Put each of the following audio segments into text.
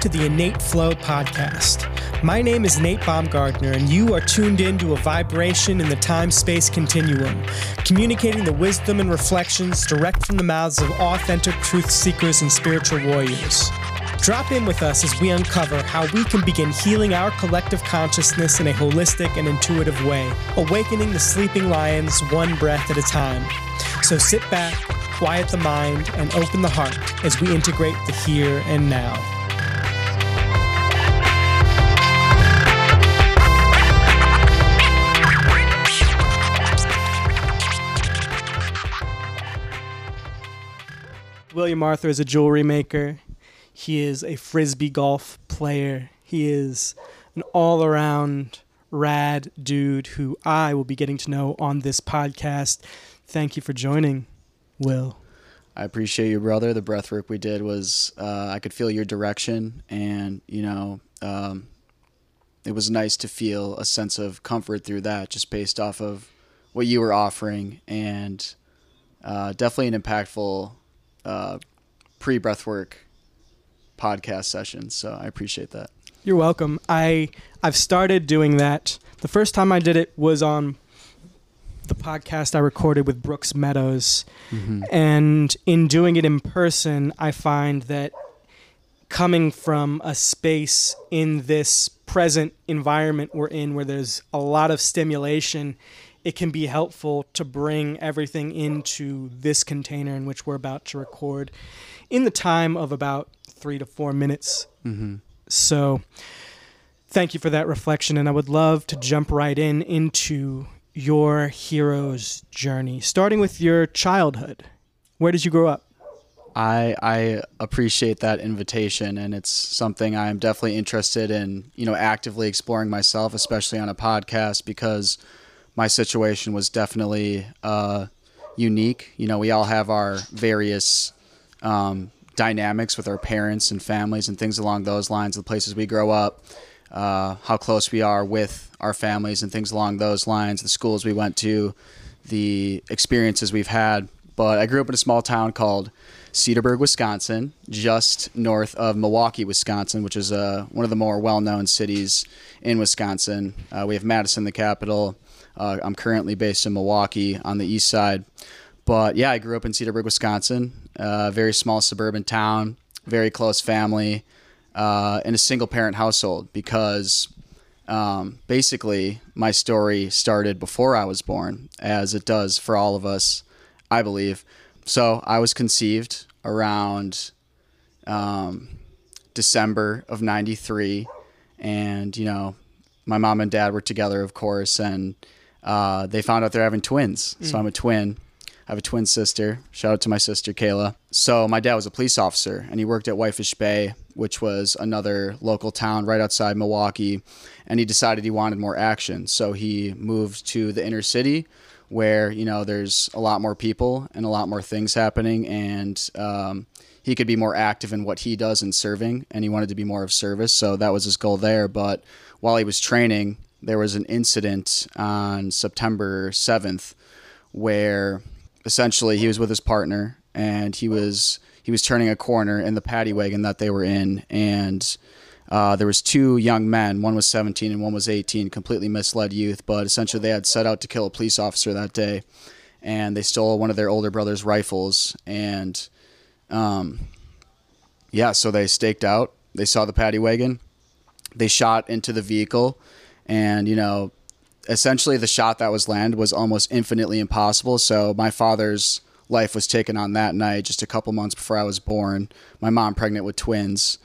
to the Innate Flow podcast. My name is Nate Baumgardner, and you are tuned in to a vibration in the time space continuum, communicating the wisdom and reflections direct from the mouths of authentic truth seekers and spiritual warriors. Drop in with us as we uncover how we can begin healing our collective consciousness in a holistic and intuitive way, awakening the sleeping lions one breath at a time. So sit back quiet the mind, and open the heart as we integrate the here and now. William Arthur is a jewelry maker. He is a frisbee golf player. He is an all around rad dude who I will be getting to know on this podcast. Thank you for joining. Will. I appreciate you, brother. The breath work we did was uh, I could feel your direction, and you know, um, it was nice to feel a sense of comfort through that, just based off of what you were offering, and uh, definitely an impactful uh, pre breath work podcast session. So I appreciate that. You're welcome. I I've started doing that. The first time I did it was on the podcast I recorded with Brooks Meadows. Mm-hmm. And in doing it in person, I find that coming from a space in this present environment we're in where there's a lot of stimulation, it can be helpful to bring everything into this container in which we're about to record in the time of about three to four minutes. Mm-hmm. So, thank you for that reflection. And I would love to jump right in into your hero's journey, starting with your childhood. Where did you grow up? I I appreciate that invitation, and it's something I'm definitely interested in. You know, actively exploring myself, especially on a podcast, because my situation was definitely uh, unique. You know, we all have our various um, dynamics with our parents and families and things along those lines. The places we grow up, uh, how close we are with our families and things along those lines, the schools we went to, the experiences we've had. But I grew up in a small town called Cedarburg, Wisconsin, just north of Milwaukee, Wisconsin, which is uh, one of the more well known cities in Wisconsin. Uh, we have Madison, the capital. Uh, I'm currently based in Milwaukee on the east side. But yeah, I grew up in Cedarburg, Wisconsin, a uh, very small suburban town, very close family uh, in a single parent household because um, basically my story started before I was born, as it does for all of us, I believe. So I was conceived around um, December of 93. And, you know, my mom and dad were together, of course, and uh, they found out they're having twins. Mm. So I'm a twin. I have a twin sister. Shout out to my sister Kayla. So my dad was a police officer, and he worked at Whitefish Bay, which was another local town right outside Milwaukee. And he decided he wanted more action, so he moved to the inner city, where you know there's a lot more people and a lot more things happening, and um, he could be more active in what he does in serving, and he wanted to be more of service. So that was his goal there. But while he was training, there was an incident on September 7th where essentially he was with his partner and he was he was turning a corner in the paddy wagon that they were in and uh, there was two young men one was 17 and one was 18 completely misled youth but essentially they had set out to kill a police officer that day and they stole one of their older brother's rifles and um, yeah so they staked out they saw the paddy wagon they shot into the vehicle and you know essentially the shot that was landed was almost infinitely impossible. So my father's life was taken on that night, just a couple months before I was born. My mom pregnant with twins,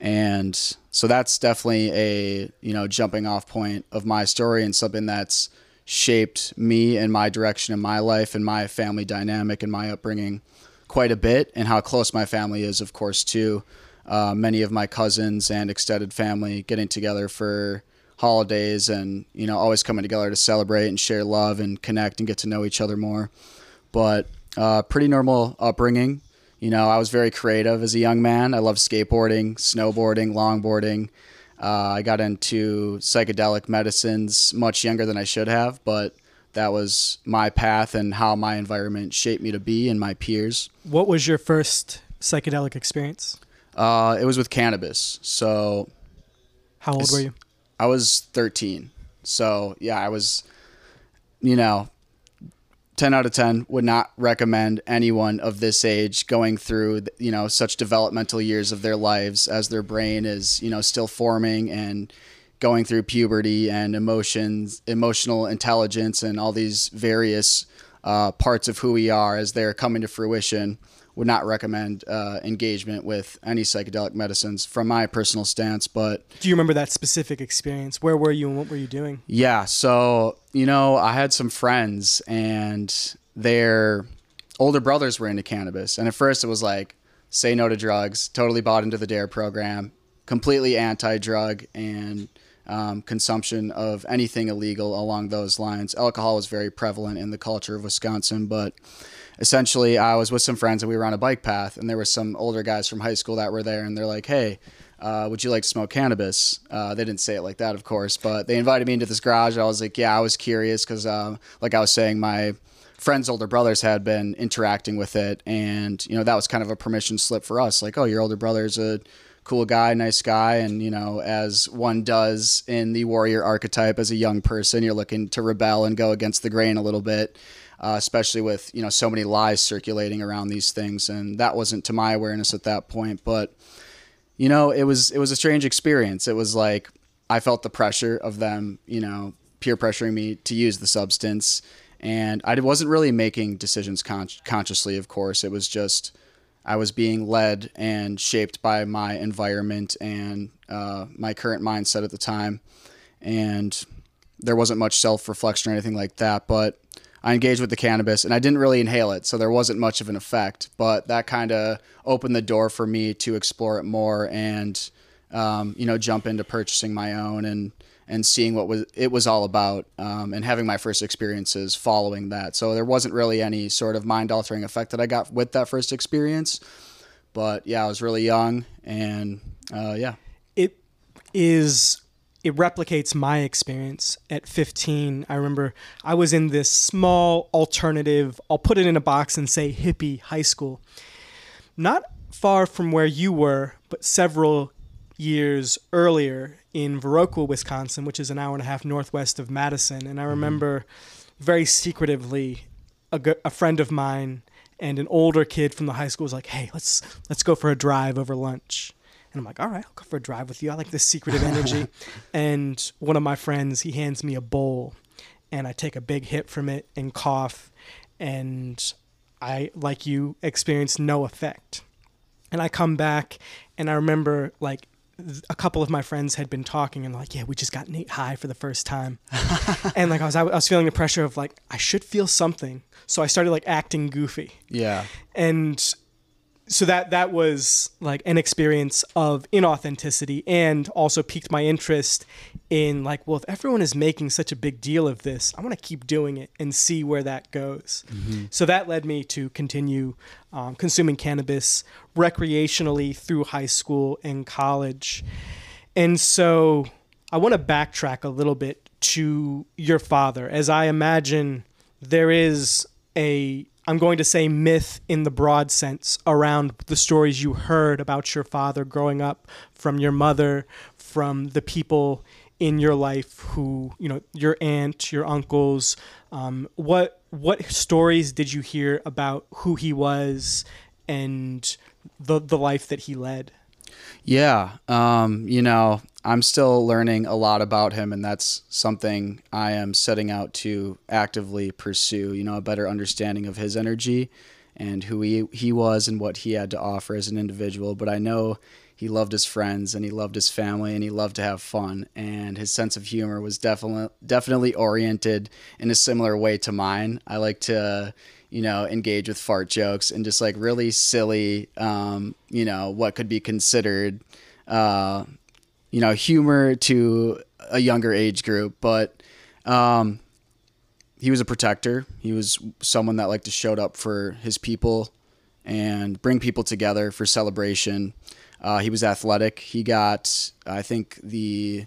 and so that's definitely a you know jumping off point of my story and something that's shaped me and my direction in my life and my family dynamic and my upbringing quite a bit and how close my family is of course too uh, many of my cousins and extended family getting together for holidays and you know always coming together to celebrate and share love and connect and get to know each other more. But uh, pretty normal upbringing. You know i was very creative as a young man. I loved skateboarding snowboarding longboarding. Uh, i got into psychedelic medicines much younger than i should have but that was my path and how my environment shaped me to be and my peers. What was your first psychedelic experience? Uh, it was with cannabis. So How old were you? I was 13. So yeah, I was, you know, 10 out of 10 would not recommend anyone of this age going through, you know, such developmental years of their lives as their brain is, you know, still forming and going through puberty and emotions, emotional intelligence, and all these various uh, parts of who we are as they're coming to fruition. Would not recommend uh, engagement with any psychedelic medicines from my personal stance, but Do you remember that specific experience? Where were you and what were you doing? yeah, so you know, I had some friends and their older brothers were into cannabis, and at first it was like, say no to drugs. Totally bought into the Dare program, completely anti-drug and um, consumption of anything illegal along those lines. Alcohol was very prevalent in the culture of Wisconsin, but essentially I was with some friends and we were on a bike path, and there were some older guys from high school that were there, and they're like, "Hey." uh, would you like to smoke cannabis? Uh, they didn't say it like that, of course, but they invited me into this garage. I was like, yeah, I was curious because, um, like I was saying, my friend's older brothers had been interacting with it, and you know that was kind of a permission slip for us. Like, oh, your older brother's a cool guy, nice guy, and you know, as one does in the warrior archetype as a young person, you're looking to rebel and go against the grain a little bit. Uh, especially with you know so many lies circulating around these things, and that wasn't to my awareness at that point. But you know, it was it was a strange experience. It was like I felt the pressure of them, you know, peer pressuring me to use the substance, and I wasn't really making decisions con- consciously. Of course, it was just I was being led and shaped by my environment and uh, my current mindset at the time, and there wasn't much self reflection or anything like that. But I engaged with the cannabis and I didn't really inhale it, so there wasn't much of an effect. But that kind of opened the door for me to explore it more and, um, you know, jump into purchasing my own and and seeing what was it was all about um, and having my first experiences following that. So there wasn't really any sort of mind altering effect that I got with that first experience. But yeah, I was really young and uh, yeah. it is it replicates my experience at 15 i remember i was in this small alternative i'll put it in a box and say hippie high school. Not far from where you were but several years earlier in Viroqua, wisconsin which is an hour and a half northwest of madison. And i mm-hmm. remember very secretively a, g- a friend of mine and an older kid from the high school was like hey let's let's go for a drive over lunch and I'm like, all right, I'll go for a drive with you. I like this secretive energy. and one of my friends, he hands me a bowl, and I take a big hit from it and cough, and I, like you, experience no effect. And I come back, and I remember like a couple of my friends had been talking, and like, yeah, we just got Nate high for the first time, and like I was, I was feeling the pressure of like I should feel something, so I started like acting goofy Yeah. and so that that was like an experience of inauthenticity and also piqued my interest in like well if everyone is making such a big deal of this i want to keep doing it and see where that goes. So that led me to continue um, consuming cannabis recreationally through high school and college. And so i want to backtrack a little bit to your father. As i imagine there is a I'm going to say myth in the broad sense around the stories you heard about your father growing up from your mother, from the people in your life who, you know, your aunt, your uncles. Um, what what stories did you hear about who he was and the the life that he led? Yeah, um, you know, I'm still learning a lot about him, and that's something I am setting out to actively pursue. You know, a better understanding of his energy and who he he was and what he had to offer as an individual. But I know he loved his friends and he loved his family and he loved to have fun. And his sense of humor was definitely definitely oriented in a similar way to mine. I like to you know, engage with fart jokes and just like really silly, um, you know, what could be considered, uh, you know, humor to a younger age group. But um, he was a protector. He was someone that liked to show up for his people and bring people together for celebration. Uh, he was athletic. He got, I think, the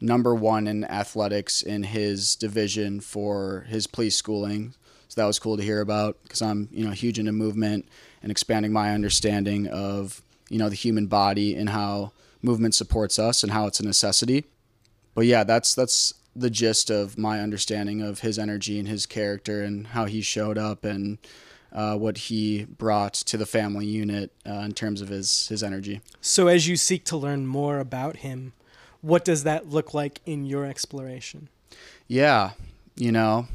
number one in athletics in his division for his police schooling. So that was cool to hear about because I'm, you know, huge into movement and expanding my understanding of, you know the human body and how movement supports us and how it's a necessity. But yeah, that's that's the gist of my understanding of his energy and his character and how he showed up and uh, what he brought to the family unit uh, in terms of his his energy. So, as you seek to learn more about him, what does that look like in your exploration? Yeah, you know,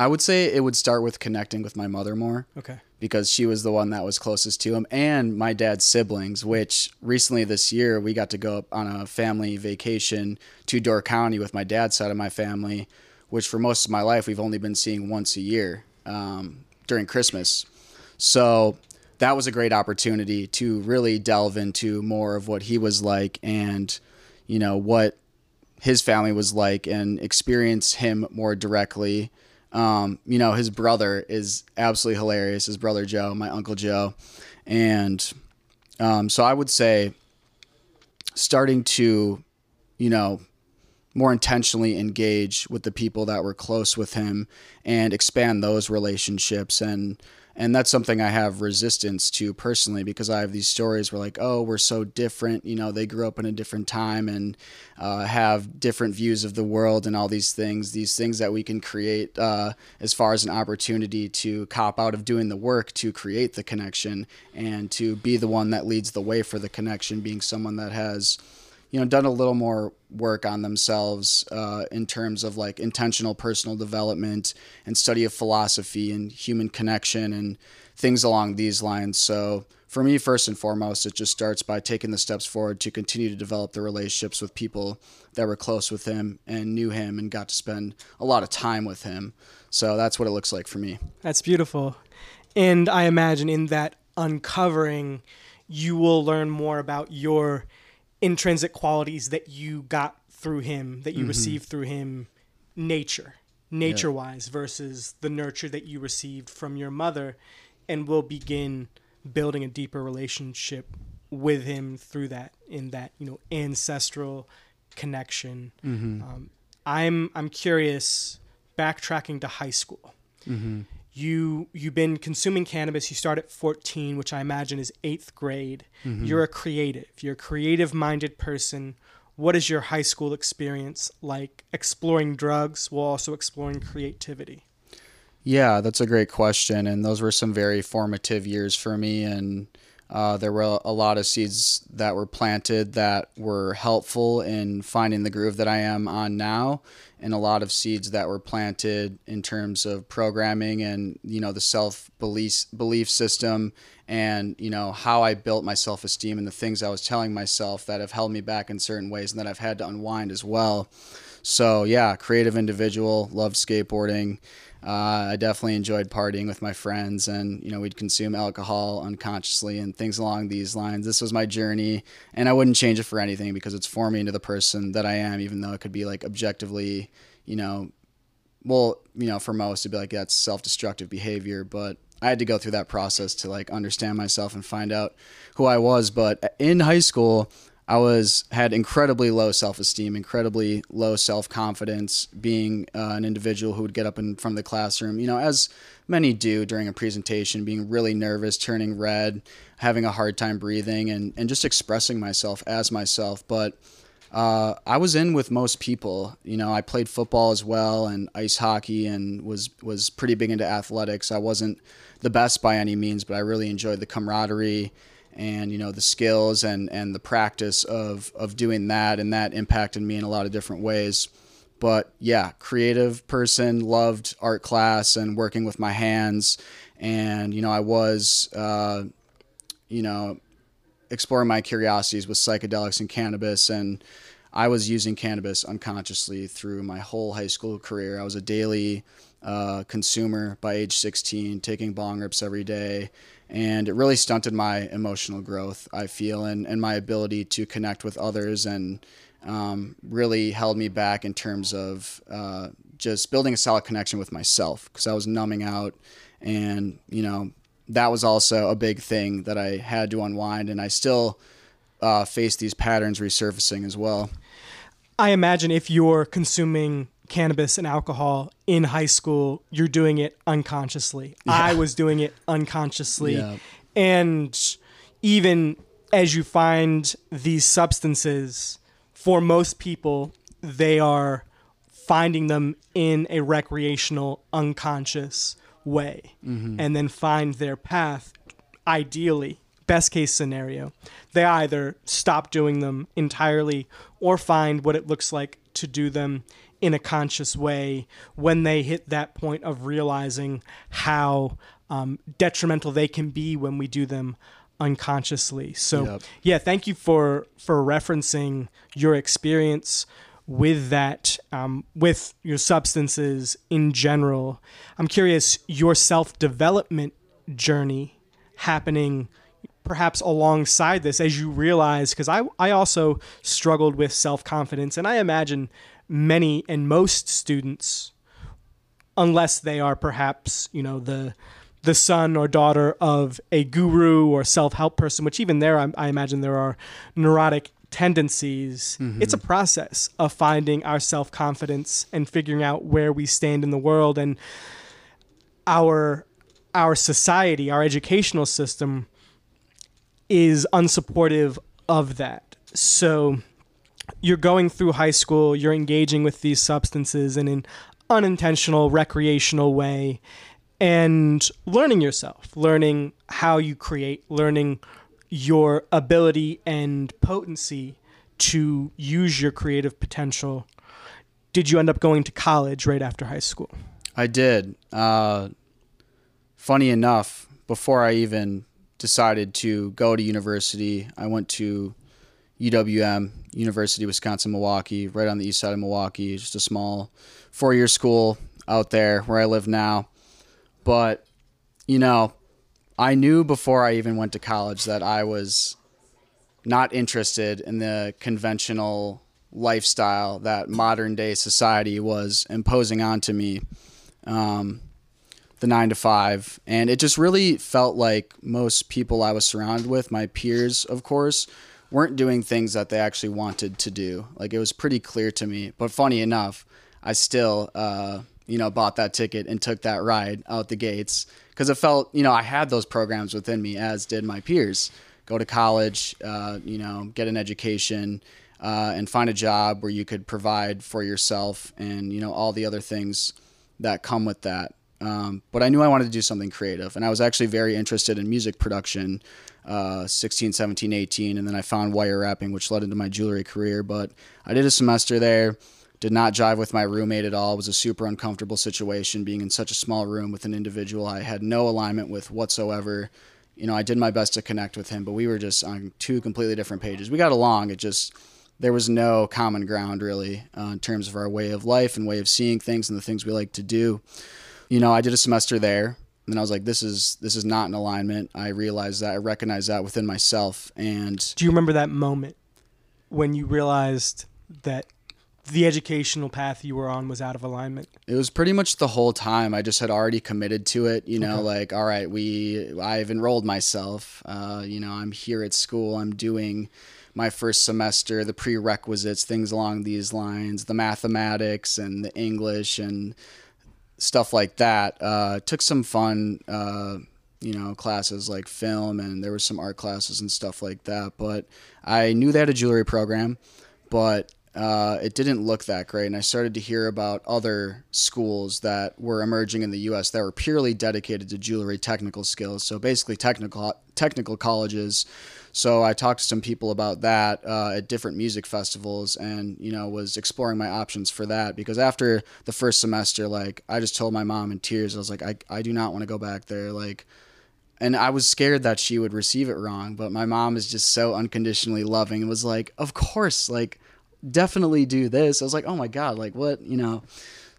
I would say it would start with connecting with my mother more. Okay. Because she was the one that was closest to him and my dad's siblings, which recently this year we got to go on a family vacation to Door County with my dad's side of my family, which for most of my life we've only been seeing once a year um, during Christmas. So that was a great opportunity to really delve into more of what he was like and, you know, what his family was like and experience him more directly. Um, you know, his brother is absolutely hilarious. His brother Joe, my uncle Joe, and um, so I would say starting to, you know, more intentionally engage with the people that were close with him and expand those relationships and and that's something I have resistance to personally because I have these stories where like oh we're so different you know they grew up in a different time and uh, have different views of the world and all these things these things that we can create uh, as far as an opportunity to cop out of doing the work to create the connection and to be the one that leads the way for the connection being someone that has you know done a little more work on themselves uh, in terms of like intentional personal development and study of philosophy and human connection and things along these lines. So for me first and foremost it just starts by taking the steps forward to continue to develop the relationships with people that were close with him and knew him and got to spend a lot of time with him. So that's what it looks like for me. That's beautiful. And I imagine in that uncovering, you will learn more about your intrinsic qualities that you got through him, that you mm-hmm. received through him, nature, nature wise, versus the nurture that you received from your mother, and will begin building a deeper relationship with him through that, in that, you know, ancestral connection. Mm-hmm. Um, I'm I'm curious, backtracking to high school mm-hmm. You you've been consuming cannabis you start at 14 which i imagine is eighth grade you're a creative you're a creative minded person what is your high school experience like exploring drugs while also exploring creativity Yeah, that's a great question. And those were some very formative years for me. And uh, there were a lot of seeds that were planted that were helpful in finding the groove that I am on now. And a lot of seeds that were planted in terms of programming and, you know, the self belief, belief system and, you know, how I built my self esteem and the things I was telling myself that have held me back in certain ways and that I've had to unwind as well. So, yeah, creative individual, loved skateboarding. Uh, I definitely enjoyed partying with my friends, and you know we'd consume alcohol unconsciously and things along these lines. This was my journey, and I wouldn't change it for anything because it's formed me into the person that I am. Even though it could be like objectively, you know, well, you know, for most it'd be like that's self-destructive behavior, but I had to go through that process to like understand myself and find out who I was. But in high school, I was had incredibly low self-esteem, incredibly low self-confidence, being uh, an individual who would get up in front of the classroom, you know, as many do during a presentation, being really nervous, turning red, having a hard time breathing, and and just expressing myself as myself. But uh, I was in with most people. You know, I played football as well and ice hockey, and was was pretty big into athletics. I wasn't the best by any means, but I really enjoyed the camaraderie and you know the skills and and the practice of of doing that, and that impacted me in a lot of different ways. But yeah, creative person, loved art class and working with my hands, and you know I was. Uh, you know, exploring my curiosities with psychedelics and cannabis and I was using cannabis unconsciously through my whole high school career. I was a daily uh, consumer by age 16, taking bong rips every day, and it really stunted my emotional growth. I feel and and my ability to connect with others, and um, really held me back in terms of uh, just building a solid connection with myself because I was numbing out, and you know that was also a big thing that I had to unwind, and I still uh, face these patterns resurfacing as well. I imagine if you're consuming cannabis and alcohol in high school, you're doing it unconsciously. I was doing it unconsciously. Yeah. and even as you find these substances, for most people, they are finding them in a recreational, unconscious way, mm-hmm. and then find their path. Ideally, best case scenario, they either stop doing them entirely or find what it looks like to do them in a conscious way when they hit that point of realizing how um, detrimental they can be when we do them unconsciously. So Yep. yeah, thank you for for referencing your experience with that um, with your substances in general. I'm curious your self development journey happening perhaps alongside this as you realize because I, I also struggled with self-confidence and i imagine many and most students unless they are perhaps you know the the son or daughter of a guru or self-help person which even there i, I imagine there are neurotic tendencies. Mm-hmm. It's a process of finding our self-confidence and figuring out where we stand in the world and our our society our educational system is unsupportive of that. So you're going through high school, you're engaging with these substances in an unintentional, recreational way, and learning yourself, learning how you create, learning your ability and potency to use your creative potential. Did you end up going to college right after high school? I did. Uh, funny enough, before I even decided to go to university, I went to UWM, University of Wisconsin Milwaukee, right on the east side of Milwaukee, just a small four year school out there where I live now. But, you know, I knew before I even went to college that I was not interested in the conventional lifestyle that modern day society was imposing onto me. Um, the nine to five. And it just really felt like most people I was surrounded with, my peers, of course, weren't doing things that they actually wanted to do. Like it was pretty clear to me. But funny enough, I still, uh, you know, bought that ticket and took that ride out the gates because it felt, you know, I had those programs within me, as did my peers. Go to college, uh, you know, get an education, uh, and find a job where you could provide for yourself and, you know, all the other things that come with that. Um, but I knew I wanted to do something creative, and I was actually very interested in music production, uh, 16, 17, 18, and then I found wire wrapping, which led into my jewelry career. But I did a semester there, did not jive with my roommate at all. It was a super uncomfortable situation being in such a small room with an individual I had no alignment with whatsoever. You know, I did my best to connect with him, but we were just on two completely different pages. We got along. It just there was no common ground really uh, in terms of our way of life and way of seeing things and the things we like to do you know, I did a semester there, and I was like, this is this is not in alignment. I realized that I recognized that within myself, and Do you remember that moment when you realized that the educational path you were on was out of alignment? it was pretty much the whole time. I just had already committed to it. You know, Okay. like all right, we I've enrolled myself. Uh, you know, I'm here at school. I'm doing my first semester, the prerequisites, things along these lines, the mathematics and the English and stuff like that. Uh, took some fun, uh, you know, classes like film, and there was some art classes and stuff like that. But I knew they had a jewelry program, but uh, it didn't look that great. And I started to hear about other schools that were emerging in the U.S. that were purely dedicated to jewelry technical skills. So basically, technical technical colleges. So I talked to some people about that uh, at different music festivals, and you know was exploring my options for that because after the first semester, like I just told my mom in tears, I was like, I I do not want to go back there, like. And I was scared that she would receive it wrong, but my mom is just so unconditionally loving and was like, "Of course, like definitely do this." I was like, "Oh my god, like what, you know?"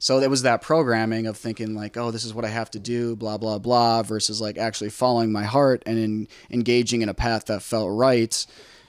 So there was that programming of thinking like, oh, this is what I have to do, blah blah blah, versus like actually following my heart and in, engaging in a path that felt right.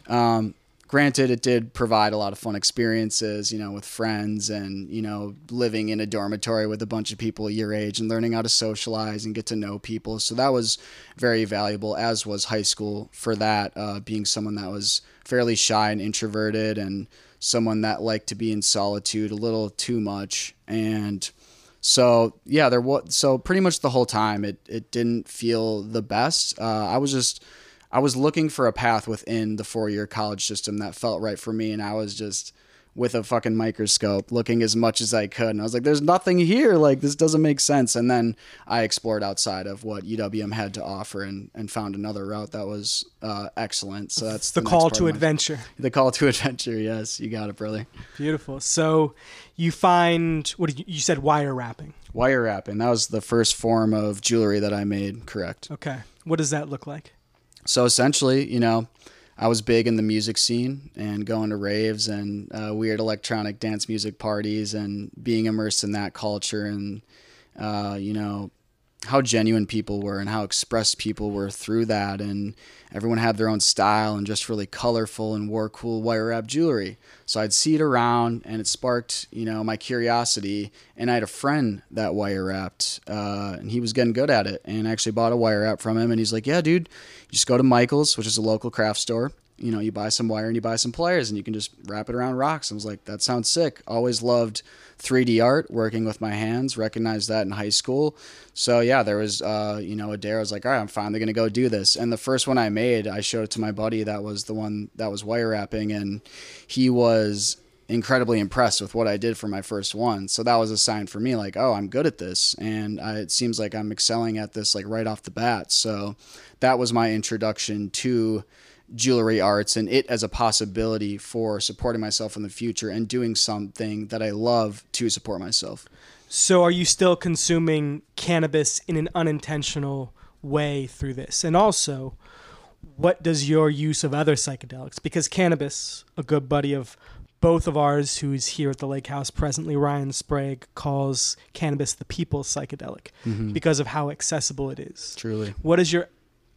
Um, granted, it did provide a lot of fun experiences, you know, with friends and you know, living in a dormitory with a bunch of people your age and learning how to socialize and get to know people. So that was very valuable. As was high school for that, uh, being someone that was fairly shy and introverted and someone that liked to be in solitude a little too much and So yeah, there was so pretty much the whole time it it didn't feel the best. Uh, I was just I was looking for a path within the four year college system that felt right for me, and I was just with a fucking microscope looking as much as I could. And I was like, there's nothing here. Like, this doesn't make sense. And then I explored outside of what UWM had to offer and, and found another route that was uh, excellent. So that's the, the call to adventure. My, the call to adventure. Yes, you got it, brother. Beautiful. So you find, what did you, you said wire wrapping? Wire wrapping. That was the first form of jewelry that I made, correct. Okay. What does that look like? So essentially, you know, I was big in the music scene and going to raves and uh, weird electronic dance music parties and being immersed in that culture and uh, you know how genuine people were and how expressed people were through that. And everyone had their own style and just really colorful and wore cool wire wrap jewelry. So i'd see it around and it sparked you know my curiosity. And i had a friend that wire wrapped uh, and he was getting good at it. And I actually bought a wire wrap from him and he's like yeah dude you just go to michael's which is a local craft store. You know, you buy some wire and you buy some pliers and you can just wrap it around rocks. I was like, that sounds sick. Always loved 3D art, working with my hands, recognized that in high school. So yeah, there was, uh, you know, a. I was like, all right, I'm finally to go do this. And the first one I made, I showed it to my buddy that was the one that was wire wrapping and he was incredibly impressed with what I did for my first one. So that was a sign for me like, oh, I'm good at this. And I, it seems like I'm excelling at this like right off the bat. So that was my introduction to jewelry arts and it as a possibility for supporting myself in the future and doing something that I love to support myself. So, are you still consuming cannabis in an unintentional way through this? And also, what does your use of other psychedelics? Because cannabis, a good buddy of both of ours, who's here at the lake house presently, Ryan Sprague, calls cannabis the people's psychedelic mm-hmm. because of how accessible it is. Truly. What is your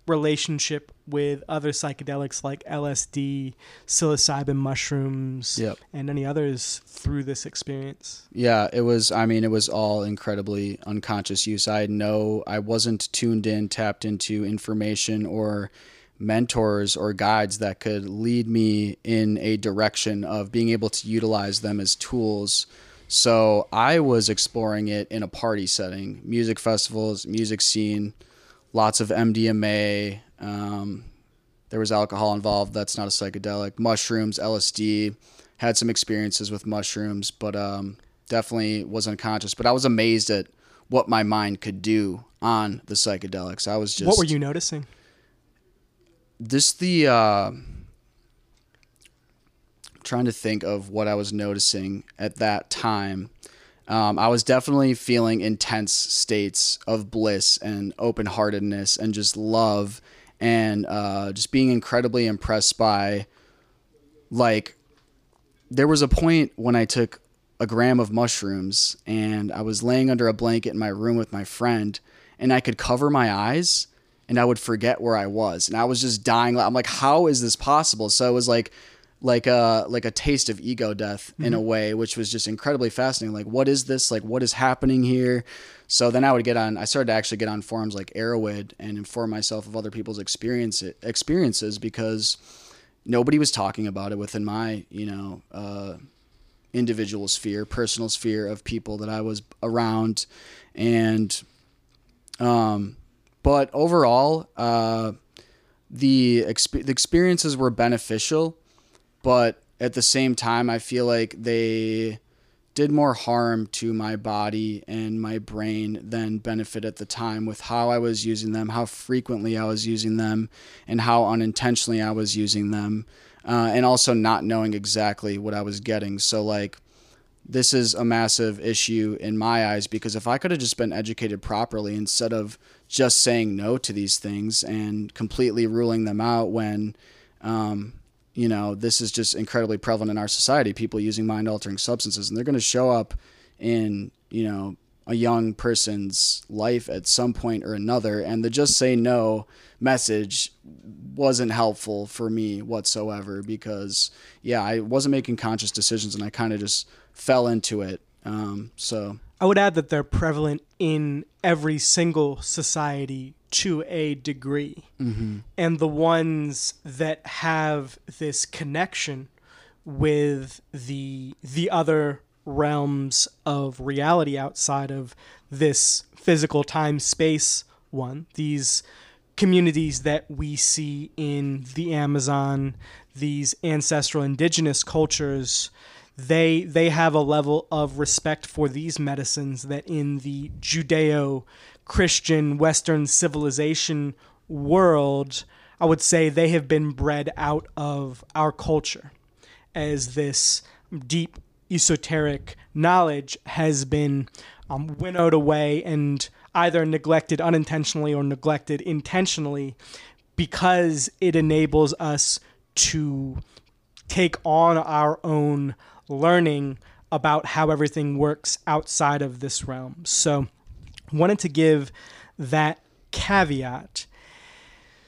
relationship with other psychedelics like LSD, psilocybin mushrooms, yep. and any others through this experience? Yeah, it was. I mean, it was all incredibly unconscious use. I know I wasn't tuned in, tapped into information or mentors or guides that could lead me in a direction of being able to utilize them as tools. So I was exploring it in a party setting, music festivals, music scene lots of MDMA. Um, there was alcohol involved. That's not a psychedelic. Mushrooms, LSD. Had some experiences with mushrooms, but um, definitely was unconscious. But I was amazed at what my mind could do on the psychedelics. I was just. What were you noticing? This the. Uh, trying to think of what I was noticing at that time. Um, I was definitely feeling intense states of bliss and open heartedness and just love and uh, just being incredibly impressed by like there was a point when I took a gram of mushrooms and I was laying under a blanket in my room with my friend and I could cover my eyes and I would forget where I was and I was just dying. I'm like how is this possible? So it was like like a like a taste of ego death in mm-hmm. a way, which was just incredibly fascinating. Like, what is this? Like, what is happening here? So then I would get on. I started to actually get on forums like Erowid and inform myself of other people's experience experiences because nobody was talking about it within my you know uh, individual sphere, personal sphere of people that I was around, and um, but overall, uh, the exp- the experiences were beneficial but at the same time, I feel like they did more harm to my body and my brain than benefit at the time with how I was using them, how frequently I was using them, and how unintentionally I was using them, uh, and also not knowing exactly what I was getting. So, like, this is a massive issue in my eyes because if I could have just been educated properly instead of just saying no to these things and completely ruling them out when um, you know, this is just incredibly prevalent in our society. People using mind altering substances, and they're going to show up in, you know, a young person's life at some point or another. And the just say no message wasn't helpful for me whatsoever because, yeah, I wasn't making conscious decisions and I kind of just fell into it. Um, so I would add that they're prevalent in every single society to a degree. Mm-hmm. And the ones that have this connection with the the other realms of reality outside of this physical time space one. These communities that we see in the Amazon, these ancestral indigenous cultures, they they have a level of respect for these medicines that in the Judeo Christian Western civilization world, I would say they have been bred out of our culture as this deep esoteric knowledge has been um, winnowed away and either neglected unintentionally or neglected intentionally because it enables us to take on our own learning about how everything works outside of this realm. So, wanted to give that caveat.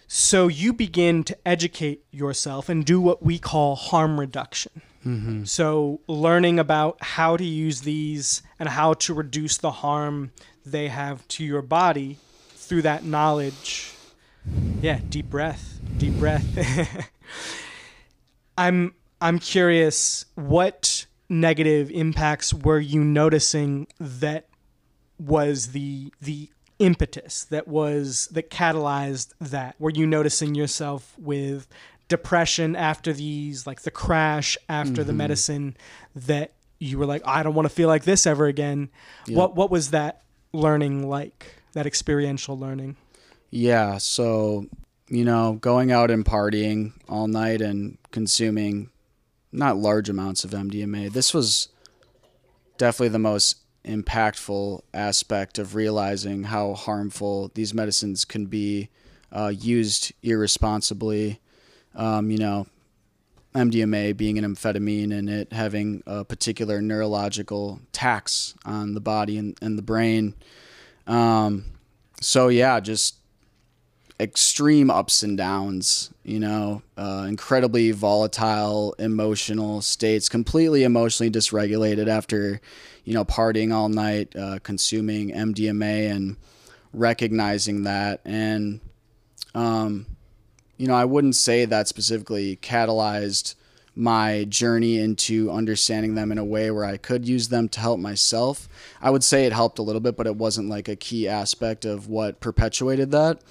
So, you begin to educate yourself and do what we call harm reduction. Mm-hmm. So, learning about how to use these and how to reduce the harm they have to your body through that knowledge. Yeah, deep breath, deep breath. I'm I'm curious what negative impacts were you noticing that was the the impetus that was that catalyzed that were you noticing yourself with depression after these like the crash after mm-hmm. the medicine that you were like I don't want to feel like this ever again yep. what what was that learning like that experiential learning yeah so you know going out and partying all night and consuming not large amounts of MDMA. This was definitely the most impactful aspect of realizing how harmful these medicines can be uh, used irresponsibly. Um, you know, MDMA being an amphetamine and it having a particular neurological tax on the body and, and the brain. Um, so, yeah, just extreme ups and downs, you know, uh, incredibly volatile emotional states, completely emotionally dysregulated after, you know, partying all night, uh, consuming MDMA and recognizing that. And, um, you know, I wouldn't say that specifically catalyzed my journey into understanding them in a way where I could use them to help myself. I would say it helped a little bit, but it wasn't like a key aspect of what perpetuated that.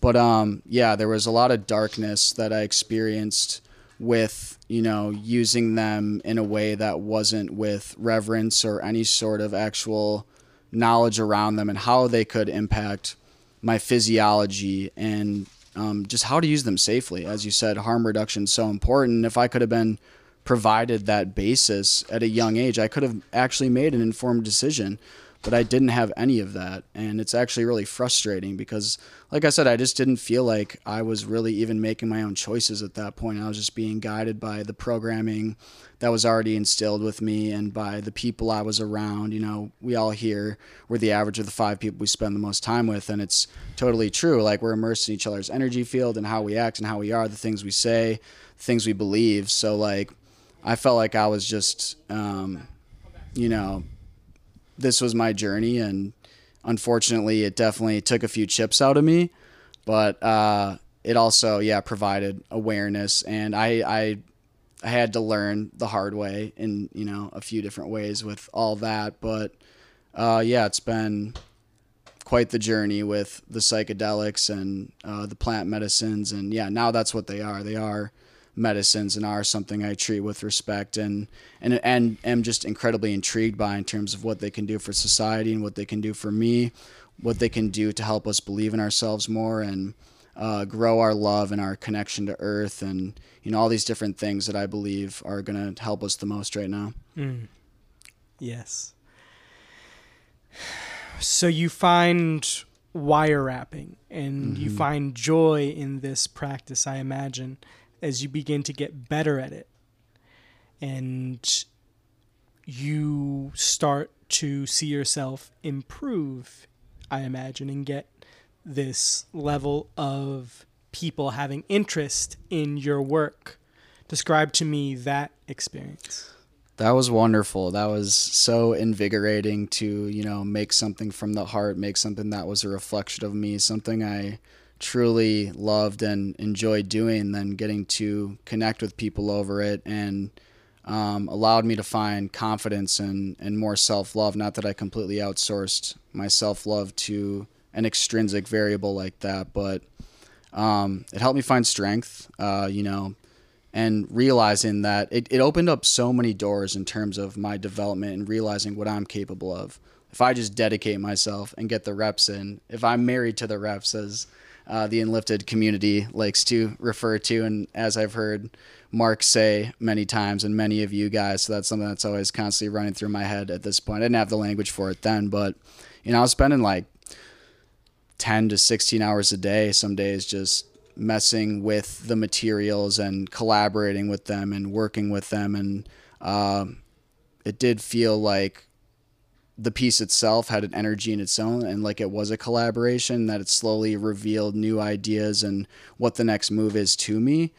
But um, yeah, there was a lot of darkness that I experienced with you know using them in a way that wasn't with reverence or any sort of actual knowledge around them and how they could impact my physiology and um, just how to use them safely. As you said, harm reduction is so important. If I could have been provided that basis at a young age, I could have actually made an informed decision but I didn't have any of that. And it's actually really frustrating because, like I said, I just didn't feel like I was really even making my own choices at that point. I was just being guided by the programming that was already instilled with me and by the people I was around. You know, we all here, we're the average of the five people we spend the most time with. And it's totally true. Like we're immersed in each other's energy field and how we act and how we are, the things we say, things we believe. So, like, I felt like I was just, um, you know, this was my journey, and unfortunately, it definitely took a few chips out of me. But uh, it also, yeah, provided awareness, and I, I, I had to learn the hard way in you know a few different ways with all that. But uh, yeah, it's been quite the journey with the psychedelics and uh, the plant medicines, and yeah, now that's what they are. They are medicines and are something I treat with respect and and and am just incredibly intrigued by in terms of what they can do for society and what they can do for me, what they can do to help us believe in ourselves more and uh, grow our love and our connection to Earth and you know all these different things that I believe are going to help us the most right now. Mm. Yes. So you find wire wrapping and mm-hmm. you find joy in this practice, I imagine as you begin to get better at it and you start to see yourself improve, I imagine, and get this level of people having interest in your work. Describe to me that experience. That was wonderful. That was so invigorating to, you know, make something from the heart, make something that was a reflection of me, something I truly loved and enjoyed doing than getting to connect with people over it and um, allowed me to find confidence and, and more self love. Not that I completely outsourced my self love to an extrinsic variable like that, but um, it helped me find strength, uh, you know, and realizing that it, it opened up so many doors in terms of my development and realizing what I'm capable of. If I just dedicate myself and get the reps in, if I'm married to the reps, as uh, the Enlifted community likes to refer to, and as I've heard Mark say many times, and many of you guys, so that's something that's always constantly running through my head at this point. I didn't have the language for it then, but you know, I was spending like 10 to 16 hours a day some days just messing with the materials and collaborating with them and working with them and uh, it did feel like the piece itself had an energy in its own and like it was a collaboration that it slowly revealed new ideas and what the next move is to me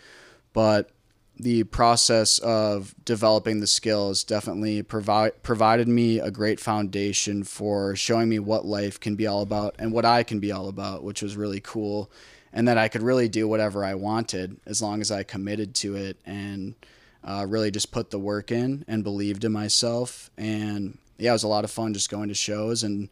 but the process of developing the skills definitely provide provided me a great foundation for showing me what life can be all about and what I can be all about, which was really cool. And that I could really do whatever I wanted as long as I committed to it and uh, really just put the work in and believed in myself. And yeah, it was a lot of fun just going to shows and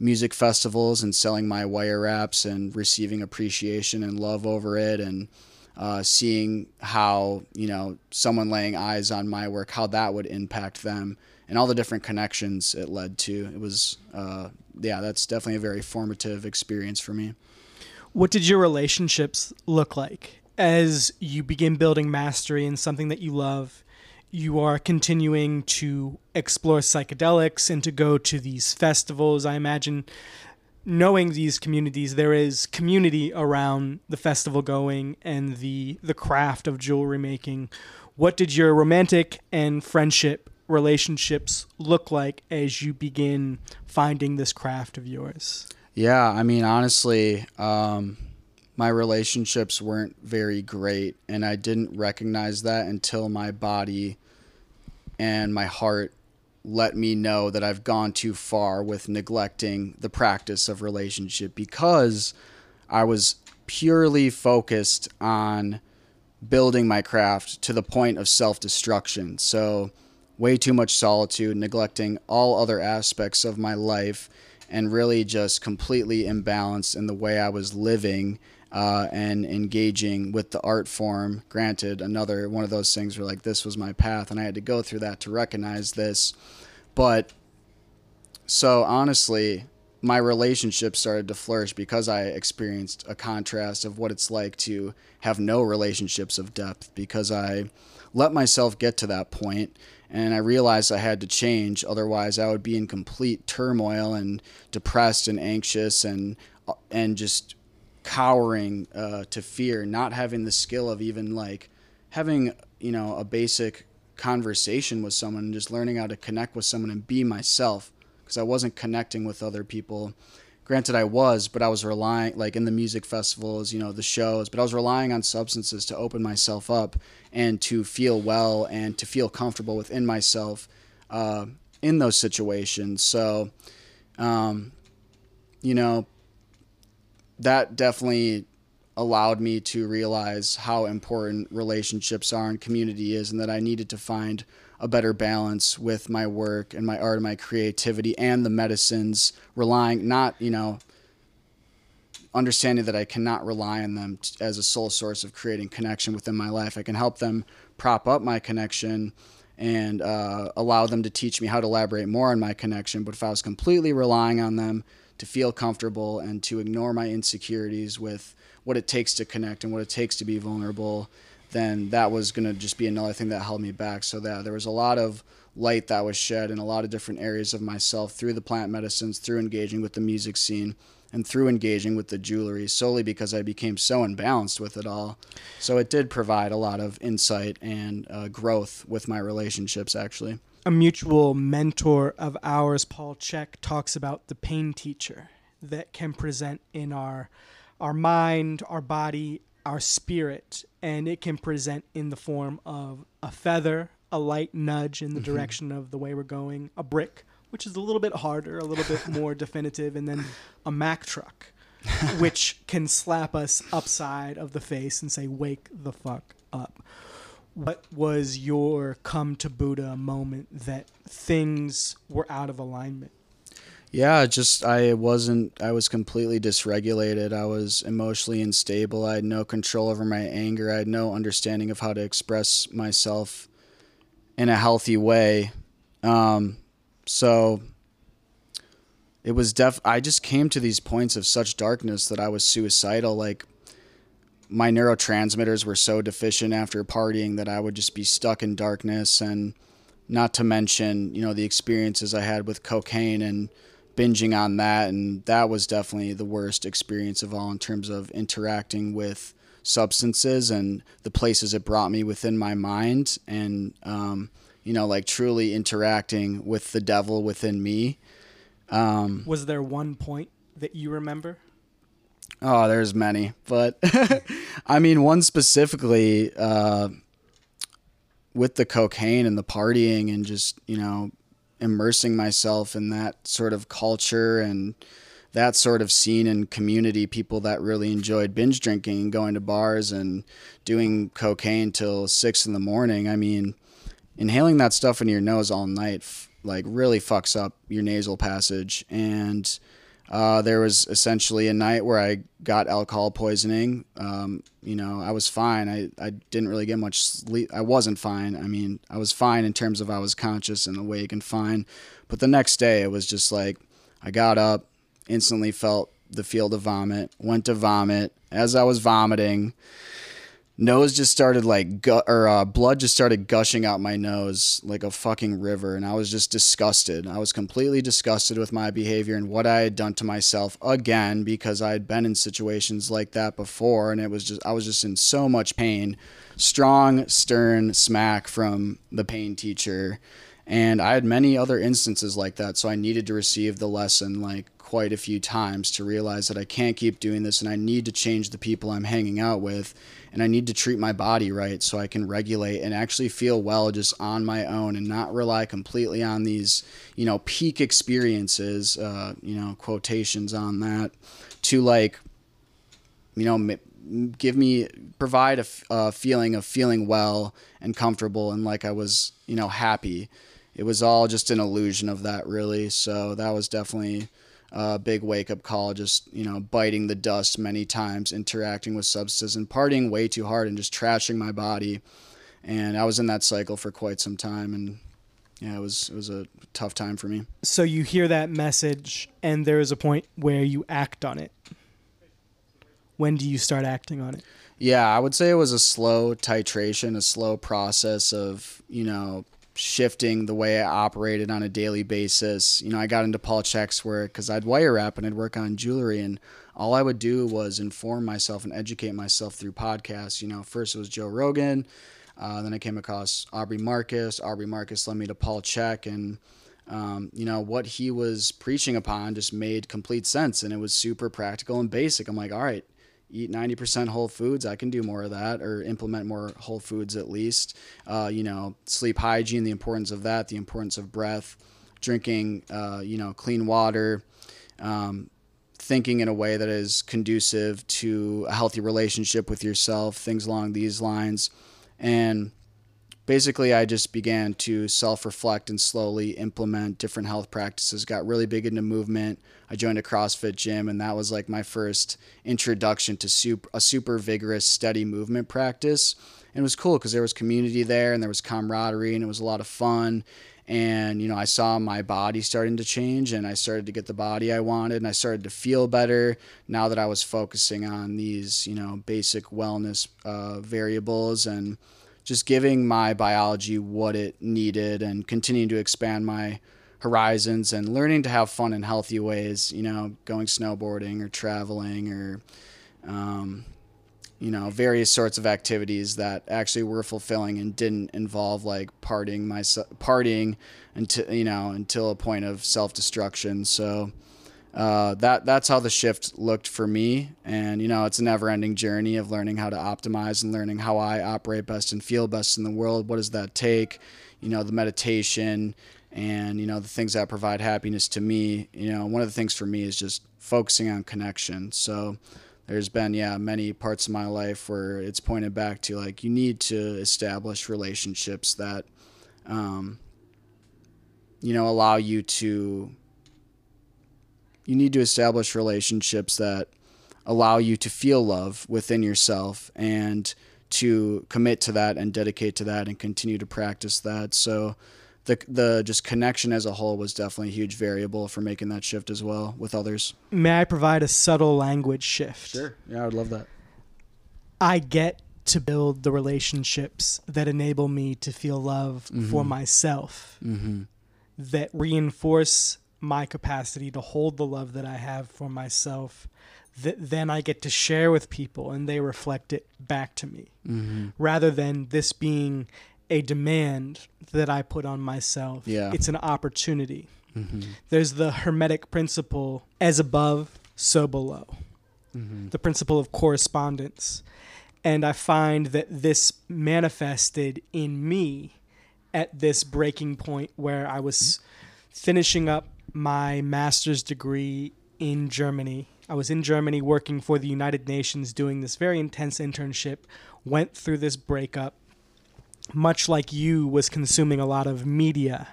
music festivals and selling my wire wraps and receiving appreciation and love over it and uh, seeing how you know someone laying eyes on my work, how that would impact them, and all the different connections it led to. It was, uh, yeah, that's definitely a very formative experience for me. What did your relationships look like as you begin building mastery in something that you love? You are continuing to explore psychedelics and to go to these festivals. I imagine knowing these communities, there is community around the festival going and the the craft of jewelry making. What did your romantic and friendship relationships look like as you begin finding this craft of yours? Yeah, I mean, honestly, um, my relationships weren't very great, and I didn't recognize that until my body and my heart let me know that I've gone too far with neglecting the practice of relationship because I was purely focused on building my craft to the point of self destruction. So, way too much solitude, neglecting all other aspects of my life, and really just completely imbalanced in the way I was living uh, and engaging with the art form. Granted, another one of those things where like this was my path, and I had to go through that to recognize this. But so honestly, my relationship started to flourish because I experienced a contrast of what it's like to have no relationships of depth because I let myself get to that point and I realized I had to change otherwise I would be in complete turmoil and depressed and anxious and and just cowering uh, to fear, not having the skill of even like having you know a basic conversation with someone and just learning how to connect with someone and be myself because I wasn't connecting with other people. Granted, I was, but I was relying, like in the music festivals, you know, the shows, but I was relying on substances to open myself up and to feel well and to feel comfortable within myself uh, in those situations. So, um, you know, that definitely allowed me to realize how important relationships are and community is and that I needed to find a better balance with my work and my art and my creativity and the medicines relying not you know understanding that I cannot rely on them as a sole source of creating connection within my life. I can help them prop up my connection and uh, allow them to teach me how to elaborate more on my connection but if I was completely relying on them to feel comfortable and to ignore my insecurities with what it takes to connect and what it takes to be vulnerable, then that was going to just be another thing that held me back. So that there was a lot of light that was shed in a lot of different areas of myself through the plant medicines, through engaging with the music scene, and through engaging with the jewelry solely because I became so unbalanced with it all. So it did provide a lot of insight and uh, growth with my relationships, actually. A mutual mentor of ours, Paul Chek, talks about the pain teacher that can present in our our mind, our body, our spirit, and it can present in the form of a feather, a light nudge in the mm-hmm. direction of the way we're going, a brick, which is a little bit harder, a little bit more definitive, and then a Mack truck, which can slap us upside of the face and say, "Wake the fuck up." What was your come to Buddha moment that things were out of alignment? Yeah, just I wasn't I was completely dysregulated. I was emotionally unstable. I had no control over my anger. I had no understanding of how to express myself in a healthy way. Um, so it was def I just came to these points of such darkness that I was suicidal like my neurotransmitters were so deficient after partying that I would just be stuck in darkness. And not to mention, you know, the experiences I had with cocaine and binging on that. And that was definitely the worst experience of all in terms of interacting with substances and the places it brought me within my mind. And um, you know like truly interacting with the devil within me. Um, was there one point that you remember oh there's many but i mean one specifically uh, with the cocaine and the partying and just you know immersing myself in that sort of culture and that sort of scene and community, people that really enjoyed binge drinking and going to bars and doing cocaine till six in the morning. I mean, inhaling that stuff in your nose all night, like really fucks up your nasal passage. And uh, there was essentially a night where I got alcohol poisoning. Um, you know, I was fine. I, I didn't really get much sleep. I wasn't fine. I mean, I was fine in terms of I was conscious and awake and fine. But the next day, it was just like I got up, instantly felt the field of vomit, went to vomit. As I was vomiting, nose just started like gut or uh, blood just started gushing out my nose like a fucking river and i was just disgusted. I was completely disgusted with my behavior and what i had done to myself again because i had been in situations like that before and it was just i was just in so much pain. Strong stern smack from the pain teacher and i had many other instances like that so i needed to receive the lesson like quite a few times to realize that i can't keep doing this and i need to change the people i'm hanging out with and I need to treat my body right so I can regulate and actually feel well just on my own and not rely completely on these, you know, peak experiences, uh, you know, quotations on that to like, you know, give me, provide a, a feeling of feeling well and comfortable and like I was, you know, happy. It was all just an illusion of that, really. So that was definitely a big wake up call, just, you know, biting the dust many times, interacting with substances and partying way too hard and just trashing my body. And I was in that cycle for quite some time. And yeah, it was, it was a tough time for me. So you hear that message and there is a point where you act on it. When do you start acting on it? Yeah, I would say it was a slow titration, a slow process of, you know, shifting the way I operated on a daily basis. You know, I got into Paul Chek's work because I'd wire wrap and I'd work on jewelry, and all I would do was inform myself and educate myself through podcasts. You know, first it was Joe Rogan, uh, then I came across Aubrey Marcus. Aubrey Marcus led me to Paul Chek, and um, you know what he was preaching upon just made complete sense, and it was super practical and basic. I'm like, all right, eat 90% whole foods i can do more of that or implement more whole foods at least. Uh, you know sleep hygiene the importance of that the importance of breath drinking uh, you know clean water um, thinking in a way that is conducive to a healthy relationship with yourself things along these lines. And basically I just began to self-reflect and slowly implement different health practices. Got really big into movement. I joined a CrossFit gym, and that was like my first introduction to super, a super vigorous, steady movement practice. And it was cool because there was community there, and there was camaraderie, and it was a lot of fun. And you know, I saw my body starting to change, and I started to get the body I wanted, and I started to feel better now that I was focusing on these, you know, basic wellness uh, variables and just giving my biology what it needed and continuing to expand my horizons and learning to have fun in healthy ways, you know, going snowboarding or traveling or, um, you know, various sorts of activities that actually were fulfilling and didn't involve like partying my partying until, you know, until a point of self destruction. So, uh, that that's how the shift looked for me. And you know, it's a never-ending journey of learning how to optimize and learning how I operate best and feel best in the world. What does that take? You know, the meditation and you know the things that provide happiness to me. You know, one of the things for me is just focusing on connection. So there's been yeah many parts of my life where it's pointed back to like you need to establish relationships that um, you know allow you to you need to establish relationships that allow you to feel love within yourself and to commit to that and dedicate to that and continue to practice that so the the just connection as a whole was definitely a huge variable for making that shift as well with others. May I provide a subtle language shift? Sure. Yeah, I would love that. I get to build the relationships that enable me to feel love Mm-hmm. for myself, that reinforce my capacity to hold the love that I have for myself, that then I get to share with people and they reflect it back to me, Mm-hmm. rather than this being a demand that I put on myself. Yeah. It's an opportunity. Mm-hmm. There's the Hermetic principle as above, so below Mm-hmm. the principle of correspondence. And I find that this manifested in me at this breaking point where I was finishing up my master's degree in Germany. I was in Germany working for the United Nations doing this very intense internship, went through this breakup, much like you was consuming a lot of media,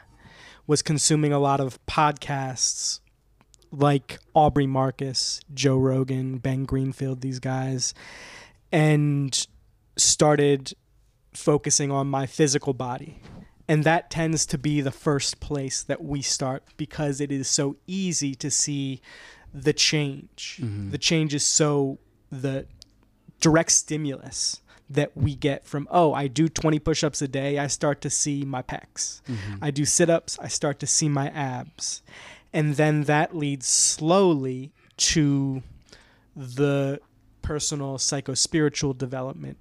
was consuming a lot of podcasts, like Aubrey Marcus, Joe Rogan, Ben Greenfield, these guys, and started focusing on my physical body. And that tends to be the first place that we start because it is so easy to see the change. Mm-hmm. The change is so the direct stimulus that we get from oh i do 20 push-ups a day i start to see my pecs. Mm-hmm. I do sit-ups i start to see my abs. And then that leads slowly to the personal psycho-spiritual development.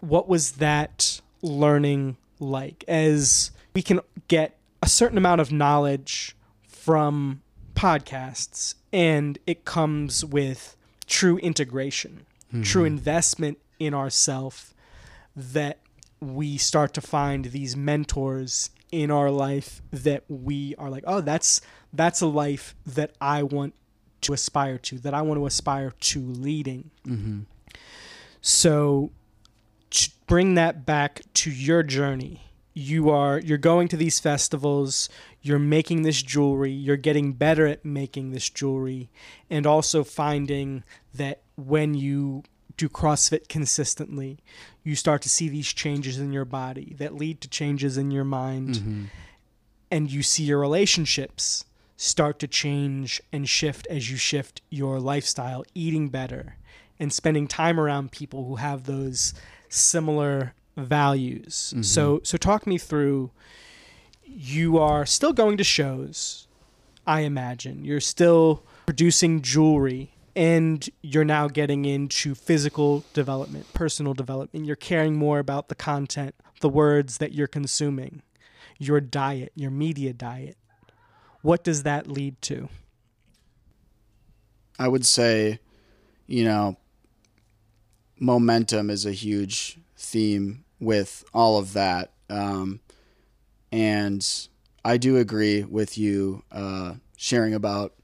What was that learning like as we can get a certain amount of knowledge from podcasts and it comes with true integration true investment in ourself that we start to find these mentors in our life that we are like oh that's that's a life that i want to aspire to that i want to aspire to leading Mm-hmm. so to bring that back to your journey you are you're going to these festivals you're making this jewelry you're getting better at making this jewelry and also finding that when you do crossfit consistently you start to see these changes in your body that lead to changes in your mind Mm-hmm. and you see your relationships start to change and shift as you shift your lifestyle, eating better and spending time around people who have those similar values. Mm-hmm. So so talk me through you are still going to shows, I imagine. You're still producing jewelry and you're now getting into physical development, personal development. You're caring more about the content, the words that you're consuming, your diet, your media diet. What does that lead to? I would say, you know, momentum is a huge theme with all of that. Um, and I do agree with you uh, sharing about,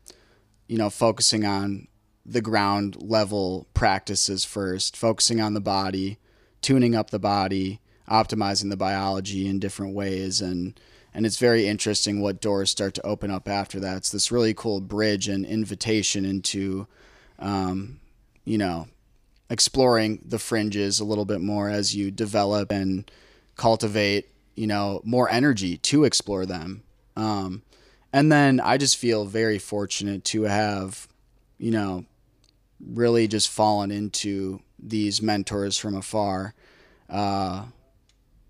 you know, focusing on the ground level practices first, focusing on the body, tuning up the body, optimizing the biology in different ways. And, and it's very interesting what doors start to open up after that. It's this really cool bridge and invitation into, um, you know, exploring the fringes a little bit more as you develop and cultivate, you know, more energy to explore them. Um, and then I just feel very fortunate to have, you know, really just fallen into these mentors from afar. Uh,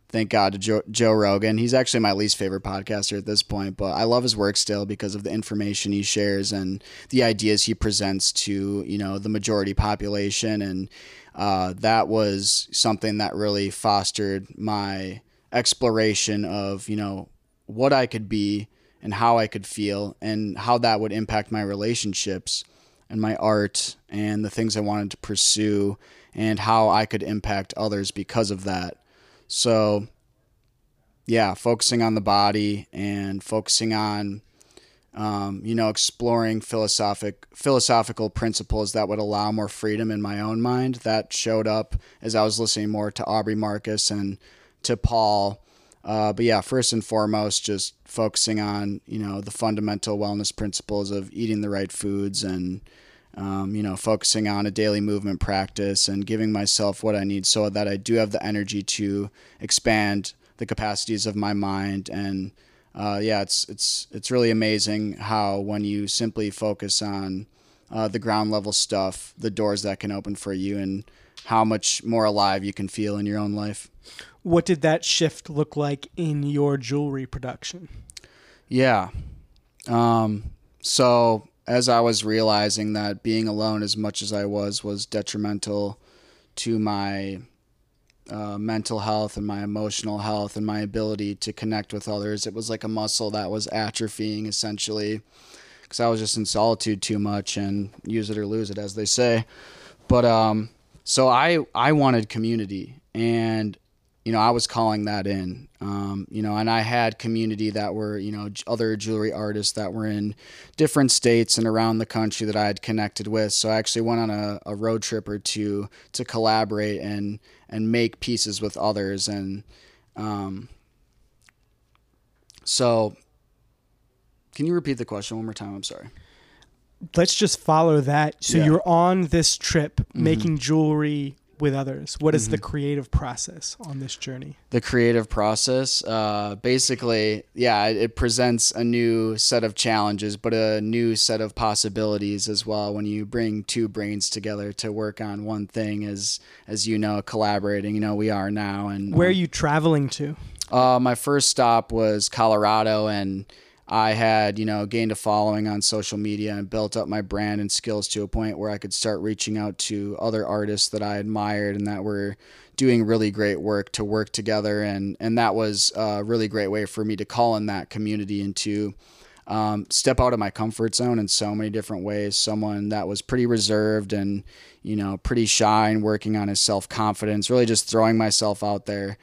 thank God to Joe, Joe Rogan. He's actually my least favorite podcaster at this point, but I love his work still because of the information he shares and the ideas he presents to you know the majority population, and uh, that was something that really fostered my exploration of you know what I could be and how I could feel and how that would impact my relationships and my art and the things I wanted to pursue and how I could impact others because of that. So, yeah, focusing on the body and focusing on um, you know, exploring philosophic philosophical principles that would allow more freedom in my own mind. That showed up as I was listening more to Aubrey Marcus and to Paul. Uh, but yeah, first and foremost, just focusing on you know the fundamental wellness principles of eating the right foods and um, you know focusing on a daily movement practice and giving myself what I need so that I do have the energy to expand the capacities of my mind and uh, yeah, it's it's it's really amazing how when you simply focus on uh, the ground level stuff, the doors that can open for you, and how much more alive you can feel in your own life. What did that shift look like in your jewelry production? Yeah, um, so as I was realizing that being alone as much as I was was detrimental to my uh, mental health and my emotional health and my ability to connect with others. It was like a muscle that was atrophying essentially because I was just in solitude too much and use it or lose it, as they say. But um, so I I wanted community and you know, I was calling that in, um, you know, and I had community that were, you know, other jewelry artists that were in different states and around the country that I had connected with. So I actually went on a, a road trip or two to collaborate and and make pieces with others. And um, so, can you repeat the question one more time? I'm sorry. Let's just follow that. So yeah. you're on this trip mm-hmm. making jewelry with others? What is mm-hmm. the creative process on this journey? The creative process, uh, basically, yeah, it presents a new set of challenges, but a new set of possibilities as well. When you bring two brains together to work on one thing, as as you know, collaborating. You know, we are now. And where are you traveling to? Uh, my first stop was Colorado, and I had, you know, gained a following on social media and built up my brand and skills to a point where I could start reaching out to other artists that I admired and that were doing really great work to work together. And, and that was a really great way for me to call in that community and to um, step out of my comfort zone in so many different ways. Someone that was pretty reserved and, you know, pretty shy and working on his self confidence, really just throwing myself out there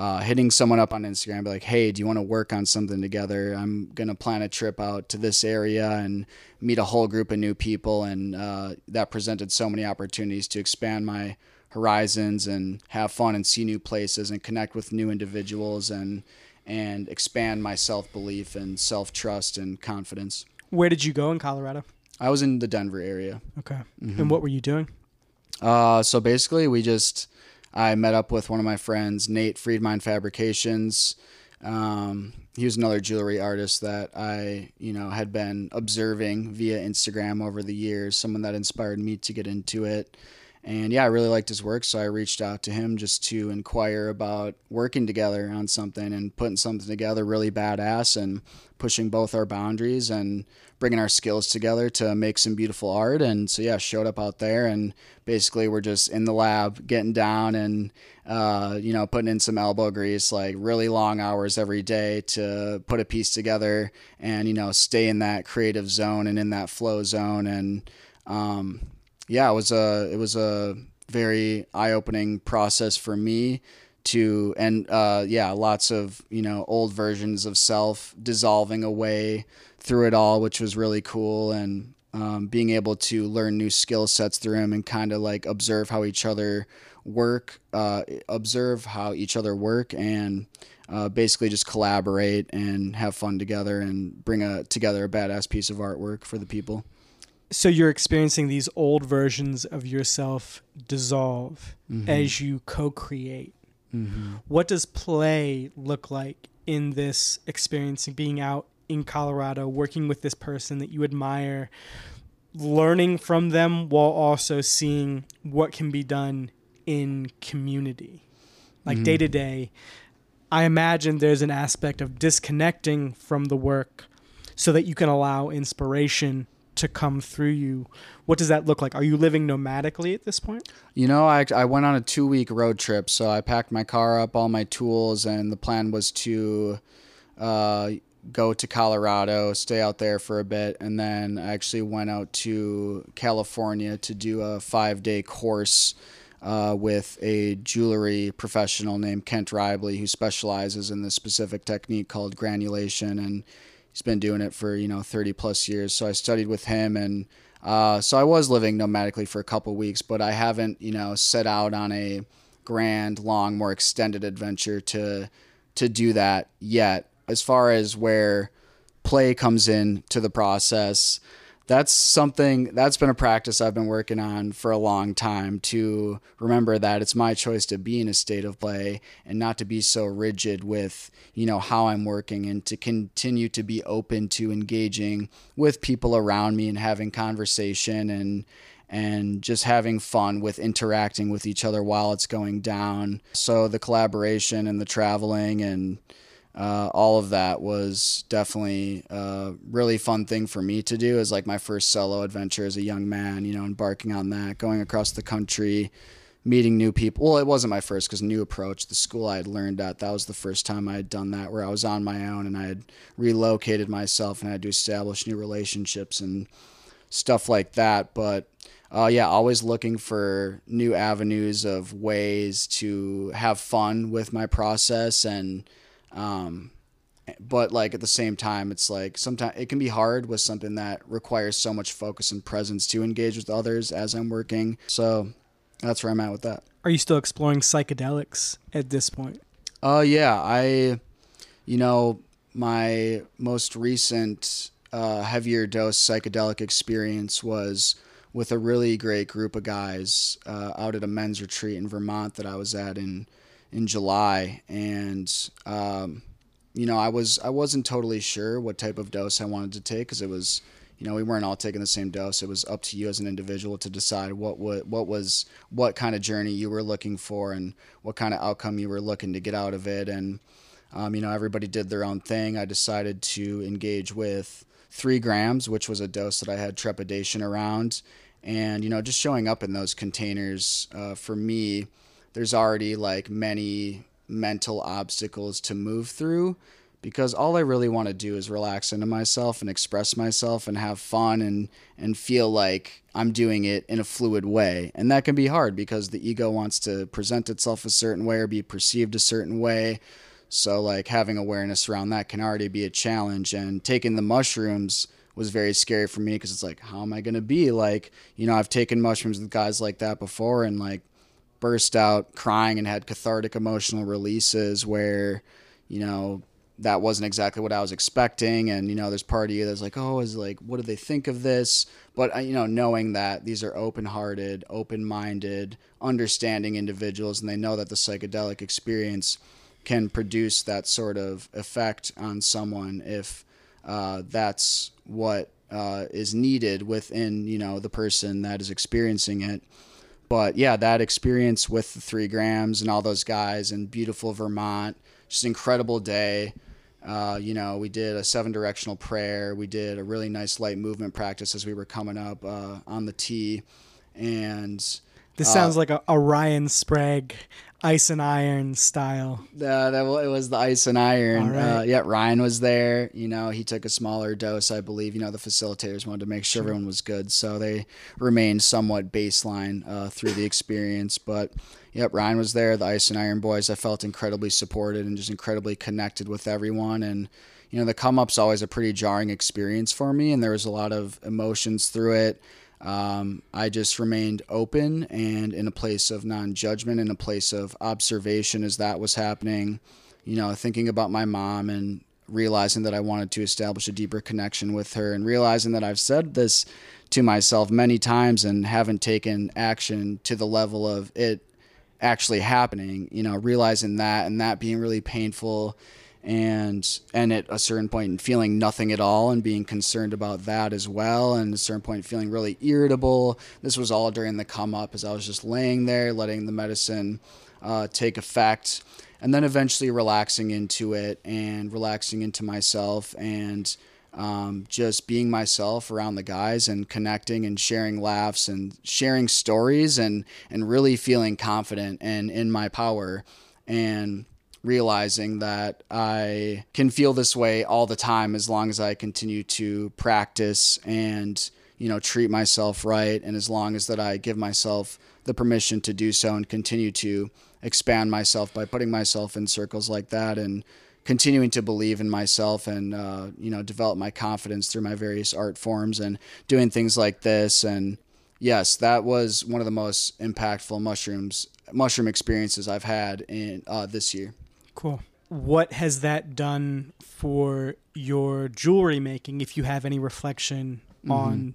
uh, hitting someone up on Instagram, be like, hey, do you want to work on something together? I'm going to plan a trip out to this area and meet a whole group of new people. And uh, that presented so many opportunities to expand my horizons and have fun and see new places and connect with new individuals and and expand my self belief and self trust and confidence. Where did you go in Colorado? I was in the Denver area. Okay. Mm-hmm. And what were you doing? Uh, so basically, we just I met up with one of my friends, Nate Friedmine Fabrications. Um, he was another jewelry artist that I, you know, had been observing via Instagram over the years. Someone that inspired me to get into it. And yeah, I really liked his work, so I reached out to him just to inquire about working together on something and putting something together really badass and pushing both our boundaries and bringing our skills together to make some beautiful art. And so yeah, showed up out there and basically we're just in the lab getting down and uh, you know putting in some elbow grease, like really long hours every day to put a piece together and you know stay in that creative zone and in that flow zone and um, yeah, it was a it was a very eye opening process for me to and uh, yeah, lots of you know old versions of self dissolving away through it all, which was really cool and. Um, being able to learn new skill sets through him and kind of like observe how each other work, uh, observe how each other work, and uh, basically just collaborate and have fun together and bring a together a badass piece of artwork for the people so you're experiencing these old versions of yourself dissolve mm-hmm. as you co-create mm-hmm. what does play look like in this experience of being out in colorado working with this person that you admire learning from them while also seeing what can be done in community like day to day i imagine there's an aspect of disconnecting from the work so that you can allow inspiration to come through you. What does that look like? Are you living nomadically at this point? You know, I, I went on a two week road trip. So I packed my car up, all my tools, and the plan was to uh, go to Colorado, stay out there for a bit, and then I actually went out to California to do a five day course. Uh, with a jewelry professional named Kent Raible, who specializes in this specific technique called granulation. And he's been doing it for you know 30 plus years. So I studied with him, and uh, so I was living nomadically for a couple weeks, but I haven't you know set out on a grand, long, more extended adventure to to do that yet. As far as where play comes in to the process, that's something that's been a practice I've been working on for a long time to remember that it's my choice to be in a state of play and not to be so rigid with, you know, how I'm working and to continue to be open to engaging with people around me and having conversation and and just having fun with interacting with each other while it's going down. So the collaboration and the traveling and uh, all of that was definitely a really fun thing for me to do as like my first solo adventure as a young man you know embarking on that going across the country meeting new people well it wasn't my first because new approach the school i had learned at that was the first time i had done that where i was on my own and i had relocated myself and i had to establish new relationships and stuff like that. But uh, yeah, always looking for new avenues of ways to have fun with my process and um, but like at the same time, it's like sometimes it can be hard with something that requires so much focus and presence to engage with others as I'm working. So that's where I'm at with that. Are you still exploring psychedelics at this point? Uh, yeah, I, you know, my most recent uh, heavier dose psychedelic experience was with a really great group of guys uh, out at a men's retreat in Vermont that I was at in in July, and um, you know, I was I wasn't totally sure what type of dose I wanted to take because it was, you know, we weren't all taking the same dose. It was up to you as an individual to decide what what what was what kind of journey you were looking for and what kind of outcome you were looking to get out of it. And um, you know, everybody did their own thing. I decided to engage with three grams, which was a dose that I had trepidation around. And you know, just showing up in those containers uh, for me there's already like many mental obstacles to move through because all I really want to do is relax into myself and express myself and have fun and and feel like I'm doing it in a fluid way. And that can be hard because the ego wants to present itself a certain way or be perceived a certain way. So like having awareness around that can already be a challenge and taking the mushrooms was very scary for me because it's like how am I going to be like, you know, I've taken mushrooms with guys like that before and like burst out crying and had cathartic emotional releases where, you know, that wasn't exactly what I was expecting. And, you know, there's part of you that's like, oh, is like, what do they think of this? But, uh, you know, knowing that these are open hearted, open minded, understanding individuals, and they know that the psychedelic experience can produce that sort of effect on someone if uh, that's what uh, is needed within, you know, the person that is experiencing it but yeah, that experience with the three grams and all those guys in beautiful Vermont, just incredible day. Uh, you know, we did a seven directional prayer. We did a really nice light movement practice as we were coming up uh, on the tee. And this uh, sounds like a, a Ryan Sprague ice and iron style. Uh, that it was the ice and iron. Uh, yeah, Ryan was there. You know, he took a smaller dose, I believe. You know, the facilitators wanted to make sure, sure. everyone was good, so they remained somewhat baseline uh, through the experience. But yep, Ryan was there. The ice and iron boys. I felt incredibly supported and just incredibly connected with everyone. And you know, the come up's always a pretty jarring experience for me, and there was a lot of emotions through it. Um, I just remained open and in a place of non judgment, in a place of observation as that was happening. You know, thinking about my mom and realizing that I wanted to establish a deeper connection with her, and realizing that I've said this to myself many times and haven't taken action to the level of it actually happening. You know, realizing that and that being really painful and and at a certain point feeling nothing at all and being concerned about that as well and a certain point feeling really irritable. This was all during the come up as i was just laying there letting the medicine uh, take effect and then eventually relaxing into it and relaxing into myself and um, just being myself around the guys and connecting and sharing laughs and sharing stories and and really feeling confident and in my power. And realizing that I can feel this way all the time as long as I continue to practice and you know treat myself right and as long as that I give myself the permission to do so and continue to expand myself by putting myself in circles like that and continuing to believe in myself and uh, you know develop my confidence through my various art forms and doing things like this. And yes that was one of the most impactful mushrooms mushroom experiences i've had in uh, this year Cool. What has that done for your jewelry making, if you have any reflection on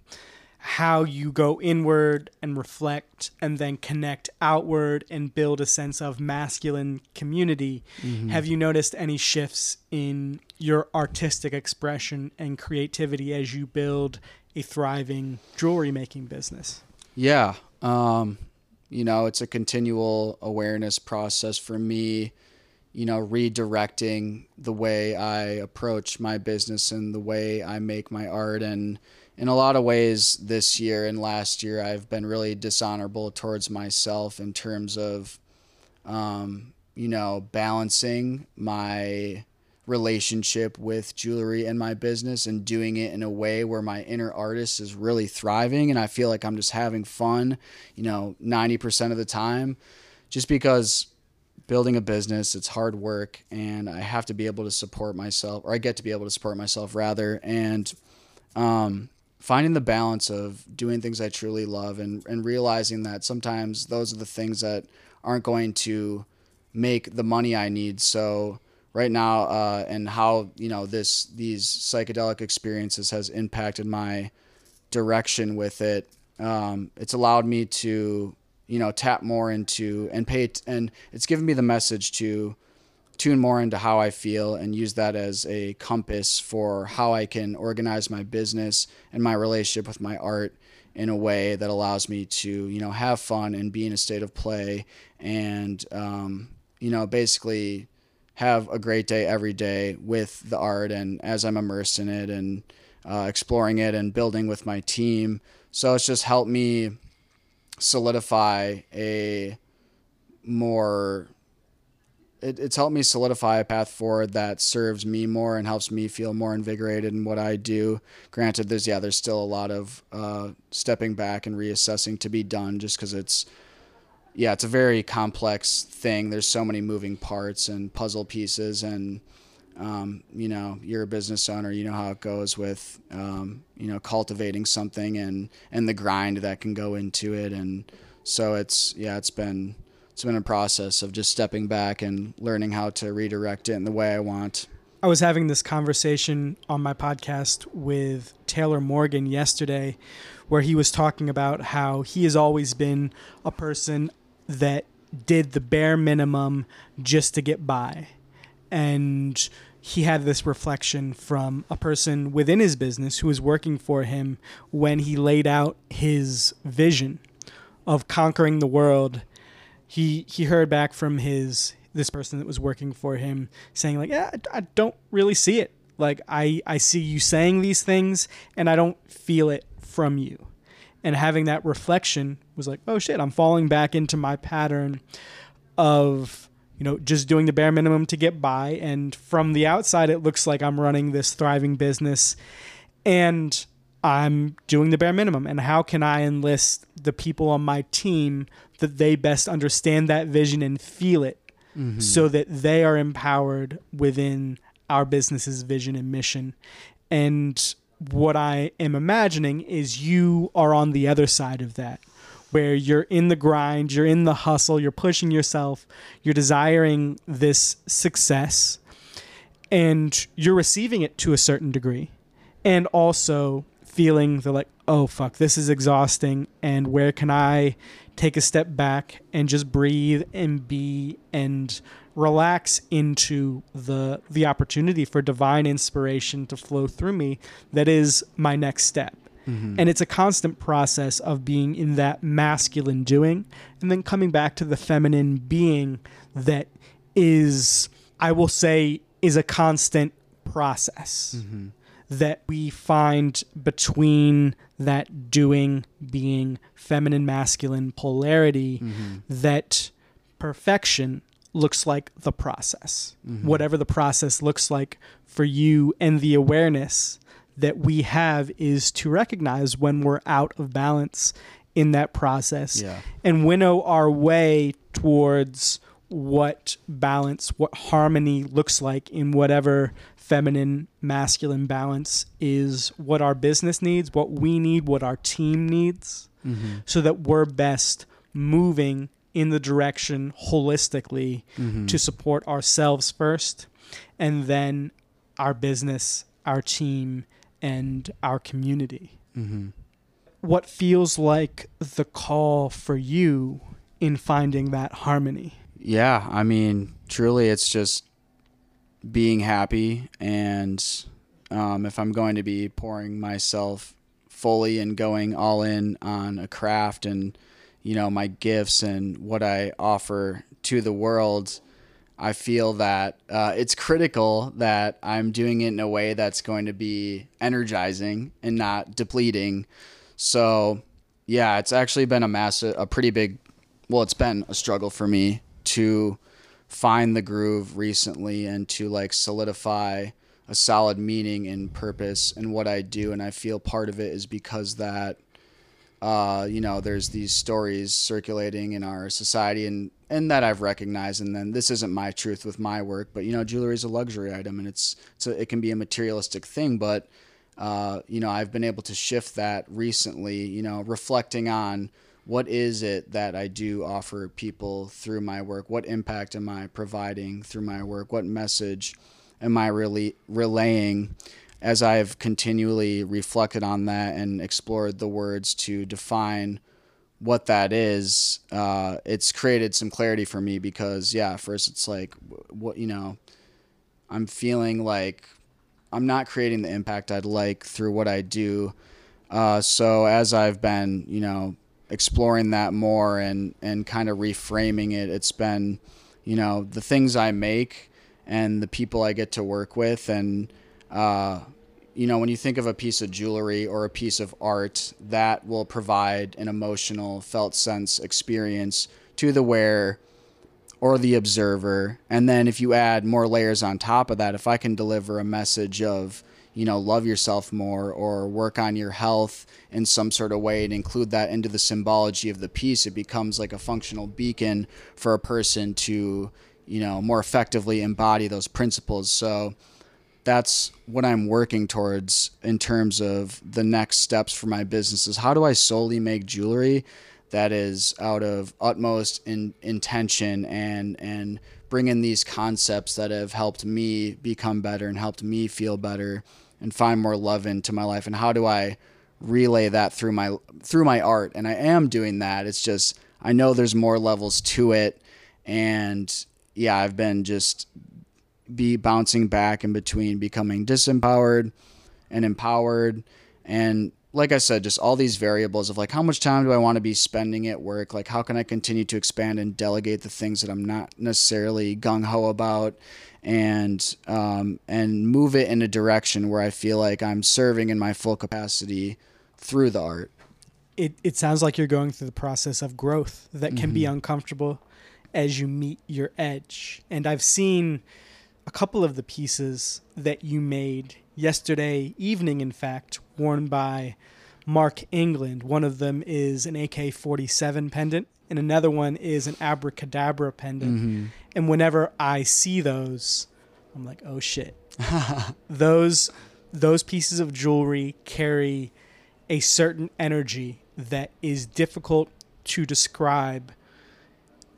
how you go inward and reflect and then connect outward and build a sense of masculine community? Have you noticed any shifts in your artistic expression and creativity as you build a thriving jewelry making business? Yeah. Um, you know, it's a continual awareness process for me, you know, redirecting the way I approach my business and the way I make my art. And in a lot of ways, this year and last year, I've been really dishonorable towards myself in terms of, um, you know, balancing my relationship with jewelry and my business and doing it in a way where my inner artist is really thriving and I feel like I'm just having fun, you know, 90% of the time just because building a business it's hard work and I have to be able to support myself or I get to be able to support myself rather. And um finding the balance of doing things I truly love and and realizing that sometimes those are the things that aren't going to make the money I need. So right now uh, and how you know this these psychedelic experiences has impacted my direction with it um, it's allowed me to you know tap more into and pay t- and it's given me the message to tune more into how I feel and use that as a compass for how I can organize my business and my relationship with my art in a way that allows me to you know have fun and be in a state of play and um, you know basically have a great day every day with the art and as I'm immersed in it and uh, exploring it and building with my team. So it's just helped me solidify a more. It, it's helped me solidify a path forward that serves me more and helps me feel more invigorated in what I do. Granted, there's yeah, there's still a lot of uh, stepping back and reassessing to be done, just because it's yeah, it's a very complex thing. There's so many moving parts and puzzle pieces, and um, you know, you're a business owner. You know how it goes with um, you know cultivating something and and the grind that can go into it, and so it's yeah, it's been it's been a process of just stepping back and learning how to redirect it in the way I want. I was having this conversation on my podcast with Taylor Morgan yesterday, where he was talking about how he has always been a person that did the bare minimum just to get by. And he had this reflection from a person within his business who was working for him when he laid out his vision of conquering the world. He he heard back from his this person that was working for him saying like, "Yeah, I, I don't really see it. Like I I see you saying these things and I don't feel it from you." And having that reflection was like, "Oh shit, I'm falling back into my pattern of you know, just doing the bare minimum to get by. And from the outside, it looks like I'm running this thriving business and I'm doing the bare minimum. And how can I enlist the people on my team that they best understand that vision and feel it mm-hmm. so that they are empowered within our business's vision and mission? And what I am imagining is you are on the other side of that where you're in the grind, you're in the hustle, you're pushing yourself, you're desiring this success, and you're receiving it to a certain degree, and also feeling the like, oh fuck, this is exhausting, and where can I take a step back and just breathe and be and relax into the the opportunity for divine inspiration to flow through me that is my next step Mm-hmm. and it's a constant process of being in that masculine doing and then coming back to the feminine being that is, I will say, is a constant process mm-hmm. that we find between that doing being feminine masculine polarity mm-hmm. that perfection looks like the process. Whatever the process looks like for you and the awareness that we have is to recognize when we're out of balance in that process Yeah. and winnow our way towards what balance, what harmony looks like in whatever feminine masculine balance is what our business needs, what we need, what our team needs, Mm-hmm. so that we're best moving in the direction holistically Mm-hmm. to support ourselves first and then our business, our team, and our community. Mm-hmm. What feels like the call for you in finding that harmony? Yeah, I mean, truly, it's just being happy, and um, if I'm going to be pouring myself fully and going all in on a craft and you know my gifts and what I offer to the world, I feel that uh, it's critical that I'm doing it in a way that's going to be energizing and not depleting. So, yeah, it's actually been a massive, a pretty big, well, it's been a struggle for me to find the groove recently and to like solidify a solid meaning and purpose in what I do. And I feel part of it is because that, uh, you know, there's these stories circulating in our society and, and that I've recognized. And then this isn't my truth with my work, but you know, jewelry is a luxury item and it's, it can be a materialistic thing, but, uh, you know, I've been able to shift that recently, you know, reflecting on what is it that I do offer people through my work? What impact am I providing through my work? What message am I really relaying? As I've continually reflected on that and explored the words to define what that is, uh, it's created some clarity for me because, yeah, first it's like, what, you know, I'm feeling like I'm not creating the impact I'd like through what I do. Uh, so as I've been, you know, exploring that more and and kind of reframing it, it's been, you know, the things I make and the people I get to work with, and uh, you know, when you think of a piece of jewelry or a piece of art, that will provide an emotional, felt sense experience to the wearer or the observer. And then if you add more layers on top of that, if I can deliver a message of, you know, love yourself more or work on your health in some sort of way and include that into the symbology of the piece, it becomes like a functional beacon for a person to, you know, more effectively embody those principles. So that's what I'm working towards in terms of the next steps for my business is how do I solely make jewelry that is out of utmost in, intention and and bring in these concepts that have helped me become better and helped me feel better and find more love into my life? And how do I relay that through my through my art? And I am doing that. It's just I know there's more levels to it. And yeah I've been just be bouncing back in between becoming disempowered and empowered and like I said, just all these variables of like how much time do I want to be spending at work? Like how can I continue to expand and delegate the things that I'm not necessarily gung ho about, and um, and move it in a direction where I feel like I'm serving in my full capacity through the art. It it sounds like you're going through the process of growth that can be uncomfortable as you meet your edge. And I've seen a couple of the pieces that you made yesterday evening, in fact, worn by Mark England. One of them is an AK 47 pendant, and another one is an abracadabra pendant. And whenever I see those, I'm like, oh shit. those those pieces of jewelry carry a certain energy that is difficult to describe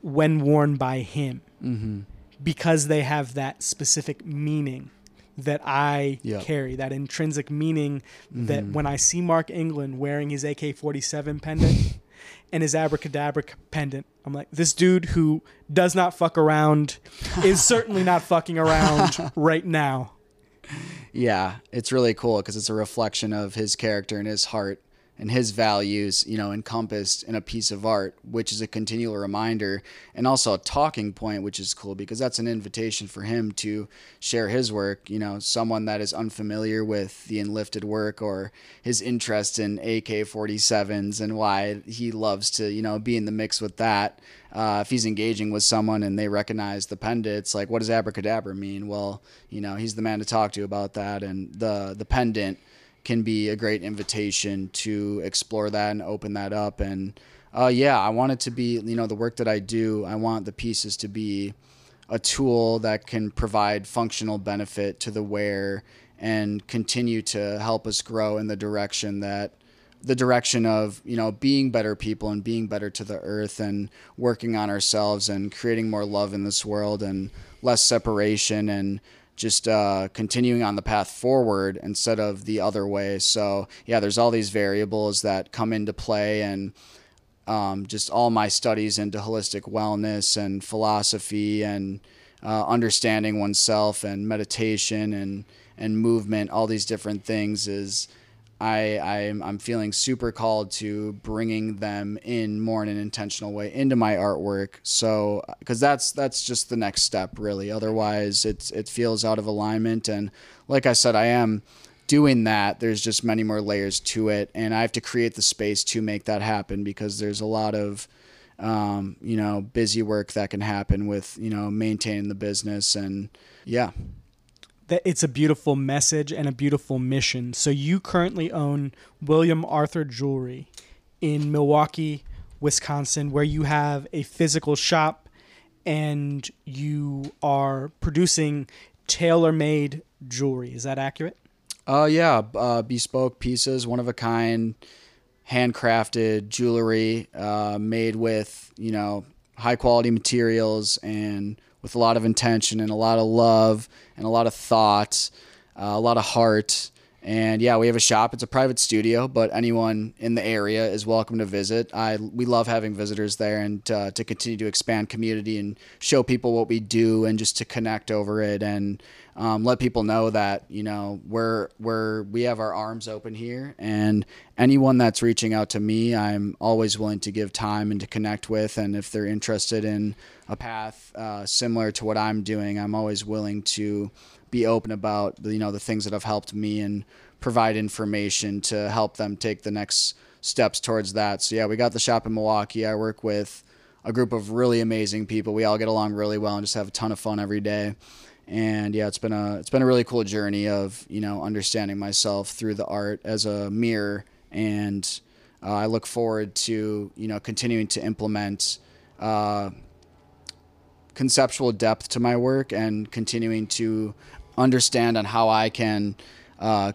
when worn by him Mm-hmm. Because they have that specific meaning that I Yep. carry, that intrinsic meaning that Mhm. when I see Mark England wearing his AK 47 pendant and his abracadabra pendant, I'm like, this dude who does not fuck around is certainly not fucking around right now. Yeah, it's really cool because it's a reflection of his character and his heart and his values, you know, encompassed in a piece of art, which is a continual reminder and also a talking point, which is cool because that's an invitation for him to share his work. You know, someone that is unfamiliar with the Enlifted work or his interest in AK 47s and why he loves to, you know, be in the mix with that. Uh, if he's engaging with someone and they recognize the pendant, it's like, what does abracadabra mean? Well, you know, he's the man to talk to about that. And the, the pendant can be a great invitation to explore that and open that up. And uh, yeah, I want it to be, you know, the work that I do, I want the pieces to be a tool that can provide functional benefit to the wearer and continue to help us grow in the direction that the direction of you know being better people and being better to the earth and working on ourselves and creating more love in this world and less separation and just uh, continuing on the path forward instead of the other way. So yeah, there's all these variables that come into play and um, just all my studies into holistic wellness and philosophy and uh, understanding oneself and meditation and and movement, all these different things is I I'm, I'm feeling super called to bringing them in more in an intentional way into my artwork. So because that's that's just the next step really. Otherwise, it's it feels out of alignment. And like I said, I am doing that. There's just many more layers to it, and I have to create the space to make that happen because there's a lot of um, you know busy work that can happen with you know maintaining the business and yeah that it's a beautiful message and a beautiful mission. So you currently own William Arthur Jewelry in Milwaukee, Wisconsin, where you have a physical shop and you are producing tailor-made jewelry. Is that accurate? Uh, yeah, uh, bespoke pieces, one of a kind, handcrafted jewelry, uh, made with you know high quality materials and with a lot of intention and a lot of love and a lot of thought, uh, a lot of heart. And yeah, we have a shop. It's a private studio, but anyone in the area is welcome to visit. I we love having visitors there and uh, to continue to expand community and show people what we do and just to connect over it and um, let people know that you know we're we're we have our arms open here. And anyone that's reaching out to me i'm always willing to give time and to connect with. And if they're interested in a path uh, similar to what i'm doing i'm always willing to be open about you know the things that have helped me and provide information to help them take the next steps towards that. So yeah we got the shop in milwaukee. I work with a group of really amazing people. We all get along really well and just have a ton of fun every day and yeah, it's been a it's been a really cool journey of you know understanding myself through the art as a mirror, and uh, I look forward to you know continuing to implement uh, conceptual depth to my work and continuing to understand on how I can uh,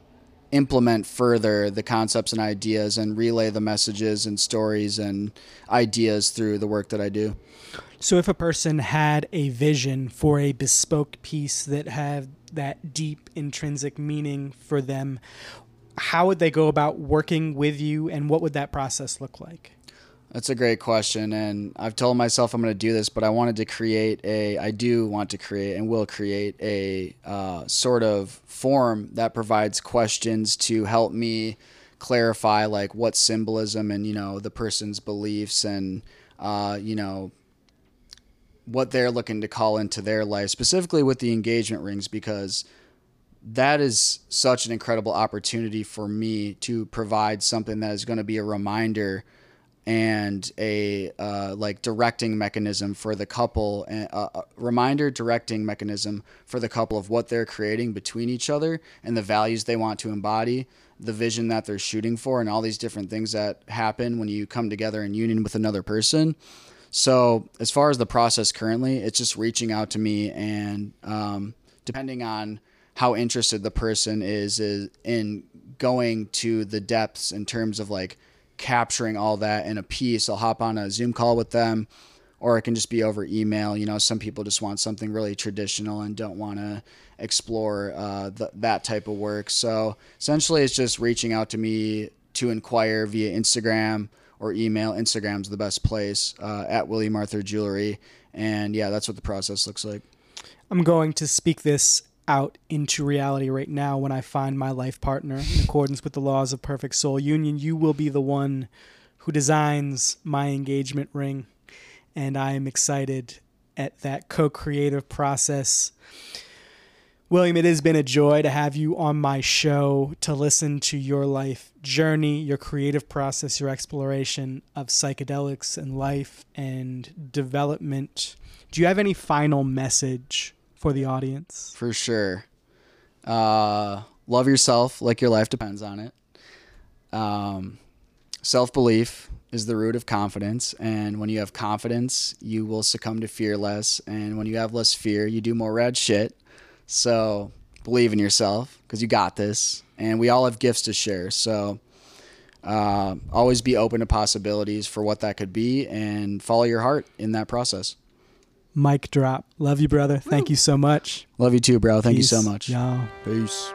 implement further the concepts and ideas and relay the messages and stories and ideas through the work that I do. So, if a person had a vision for a bespoke piece that had that deep intrinsic meaning for them, how would they go about working with you and what would that process look like? That's a great question. And I've told myself I'm going to do this, but I wanted to create a, I do want to create and will create a uh, sort of form that provides questions to help me clarify like what symbolism and, you know, the person's beliefs and, uh, you know, what they're looking to call into their life, specifically with the engagement rings, because that is such an incredible opportunity for me to provide something that is going to be a reminder and a uh, like directing mechanism for the couple and a reminder directing mechanism for the couple of what they're creating between each other and the values they want to embody the vision that they're shooting for and all these different things that happen when you come together in union with another person so as far as the process currently, it's just reaching out to me, and um, depending on how interested the person is, is in going to the depths in terms of like capturing all that in a piece, I'll hop on a Zoom call with them, or it can just be over email. You know, some people just want something really traditional and don't want to explore uh, that type of work. So essentially, it's just reaching out to me to inquire via Instagram or email. Instagram's the best place uh, at William Arthur Jewelry, and yeah, that's what the process looks like. I'm going to speak this out into reality right now when I find my life partner in accordance with the laws of perfect soul union. You will be the one who designs my engagement ring, and I am excited at that co creative process. William, it has been a joy to have you on my show to listen to your life journey, your creative process, your exploration of psychedelics and life and development. Do you have any final message for the audience? For sure. Uh, love yourself like your life depends on it. Um, Self belief is the root of confidence. And when you have confidence, you will succumb to fear less. And when you have less fear, you do more rad shit. So believe in yourself because you got this. And we all have gifts to share. So uh, always be open to possibilities for what that could be and follow your heart in that process. Mic drop. Love you, brother. Thank you so much. Love you too, bro. Thank Peace. you so much. Y'all. Peace.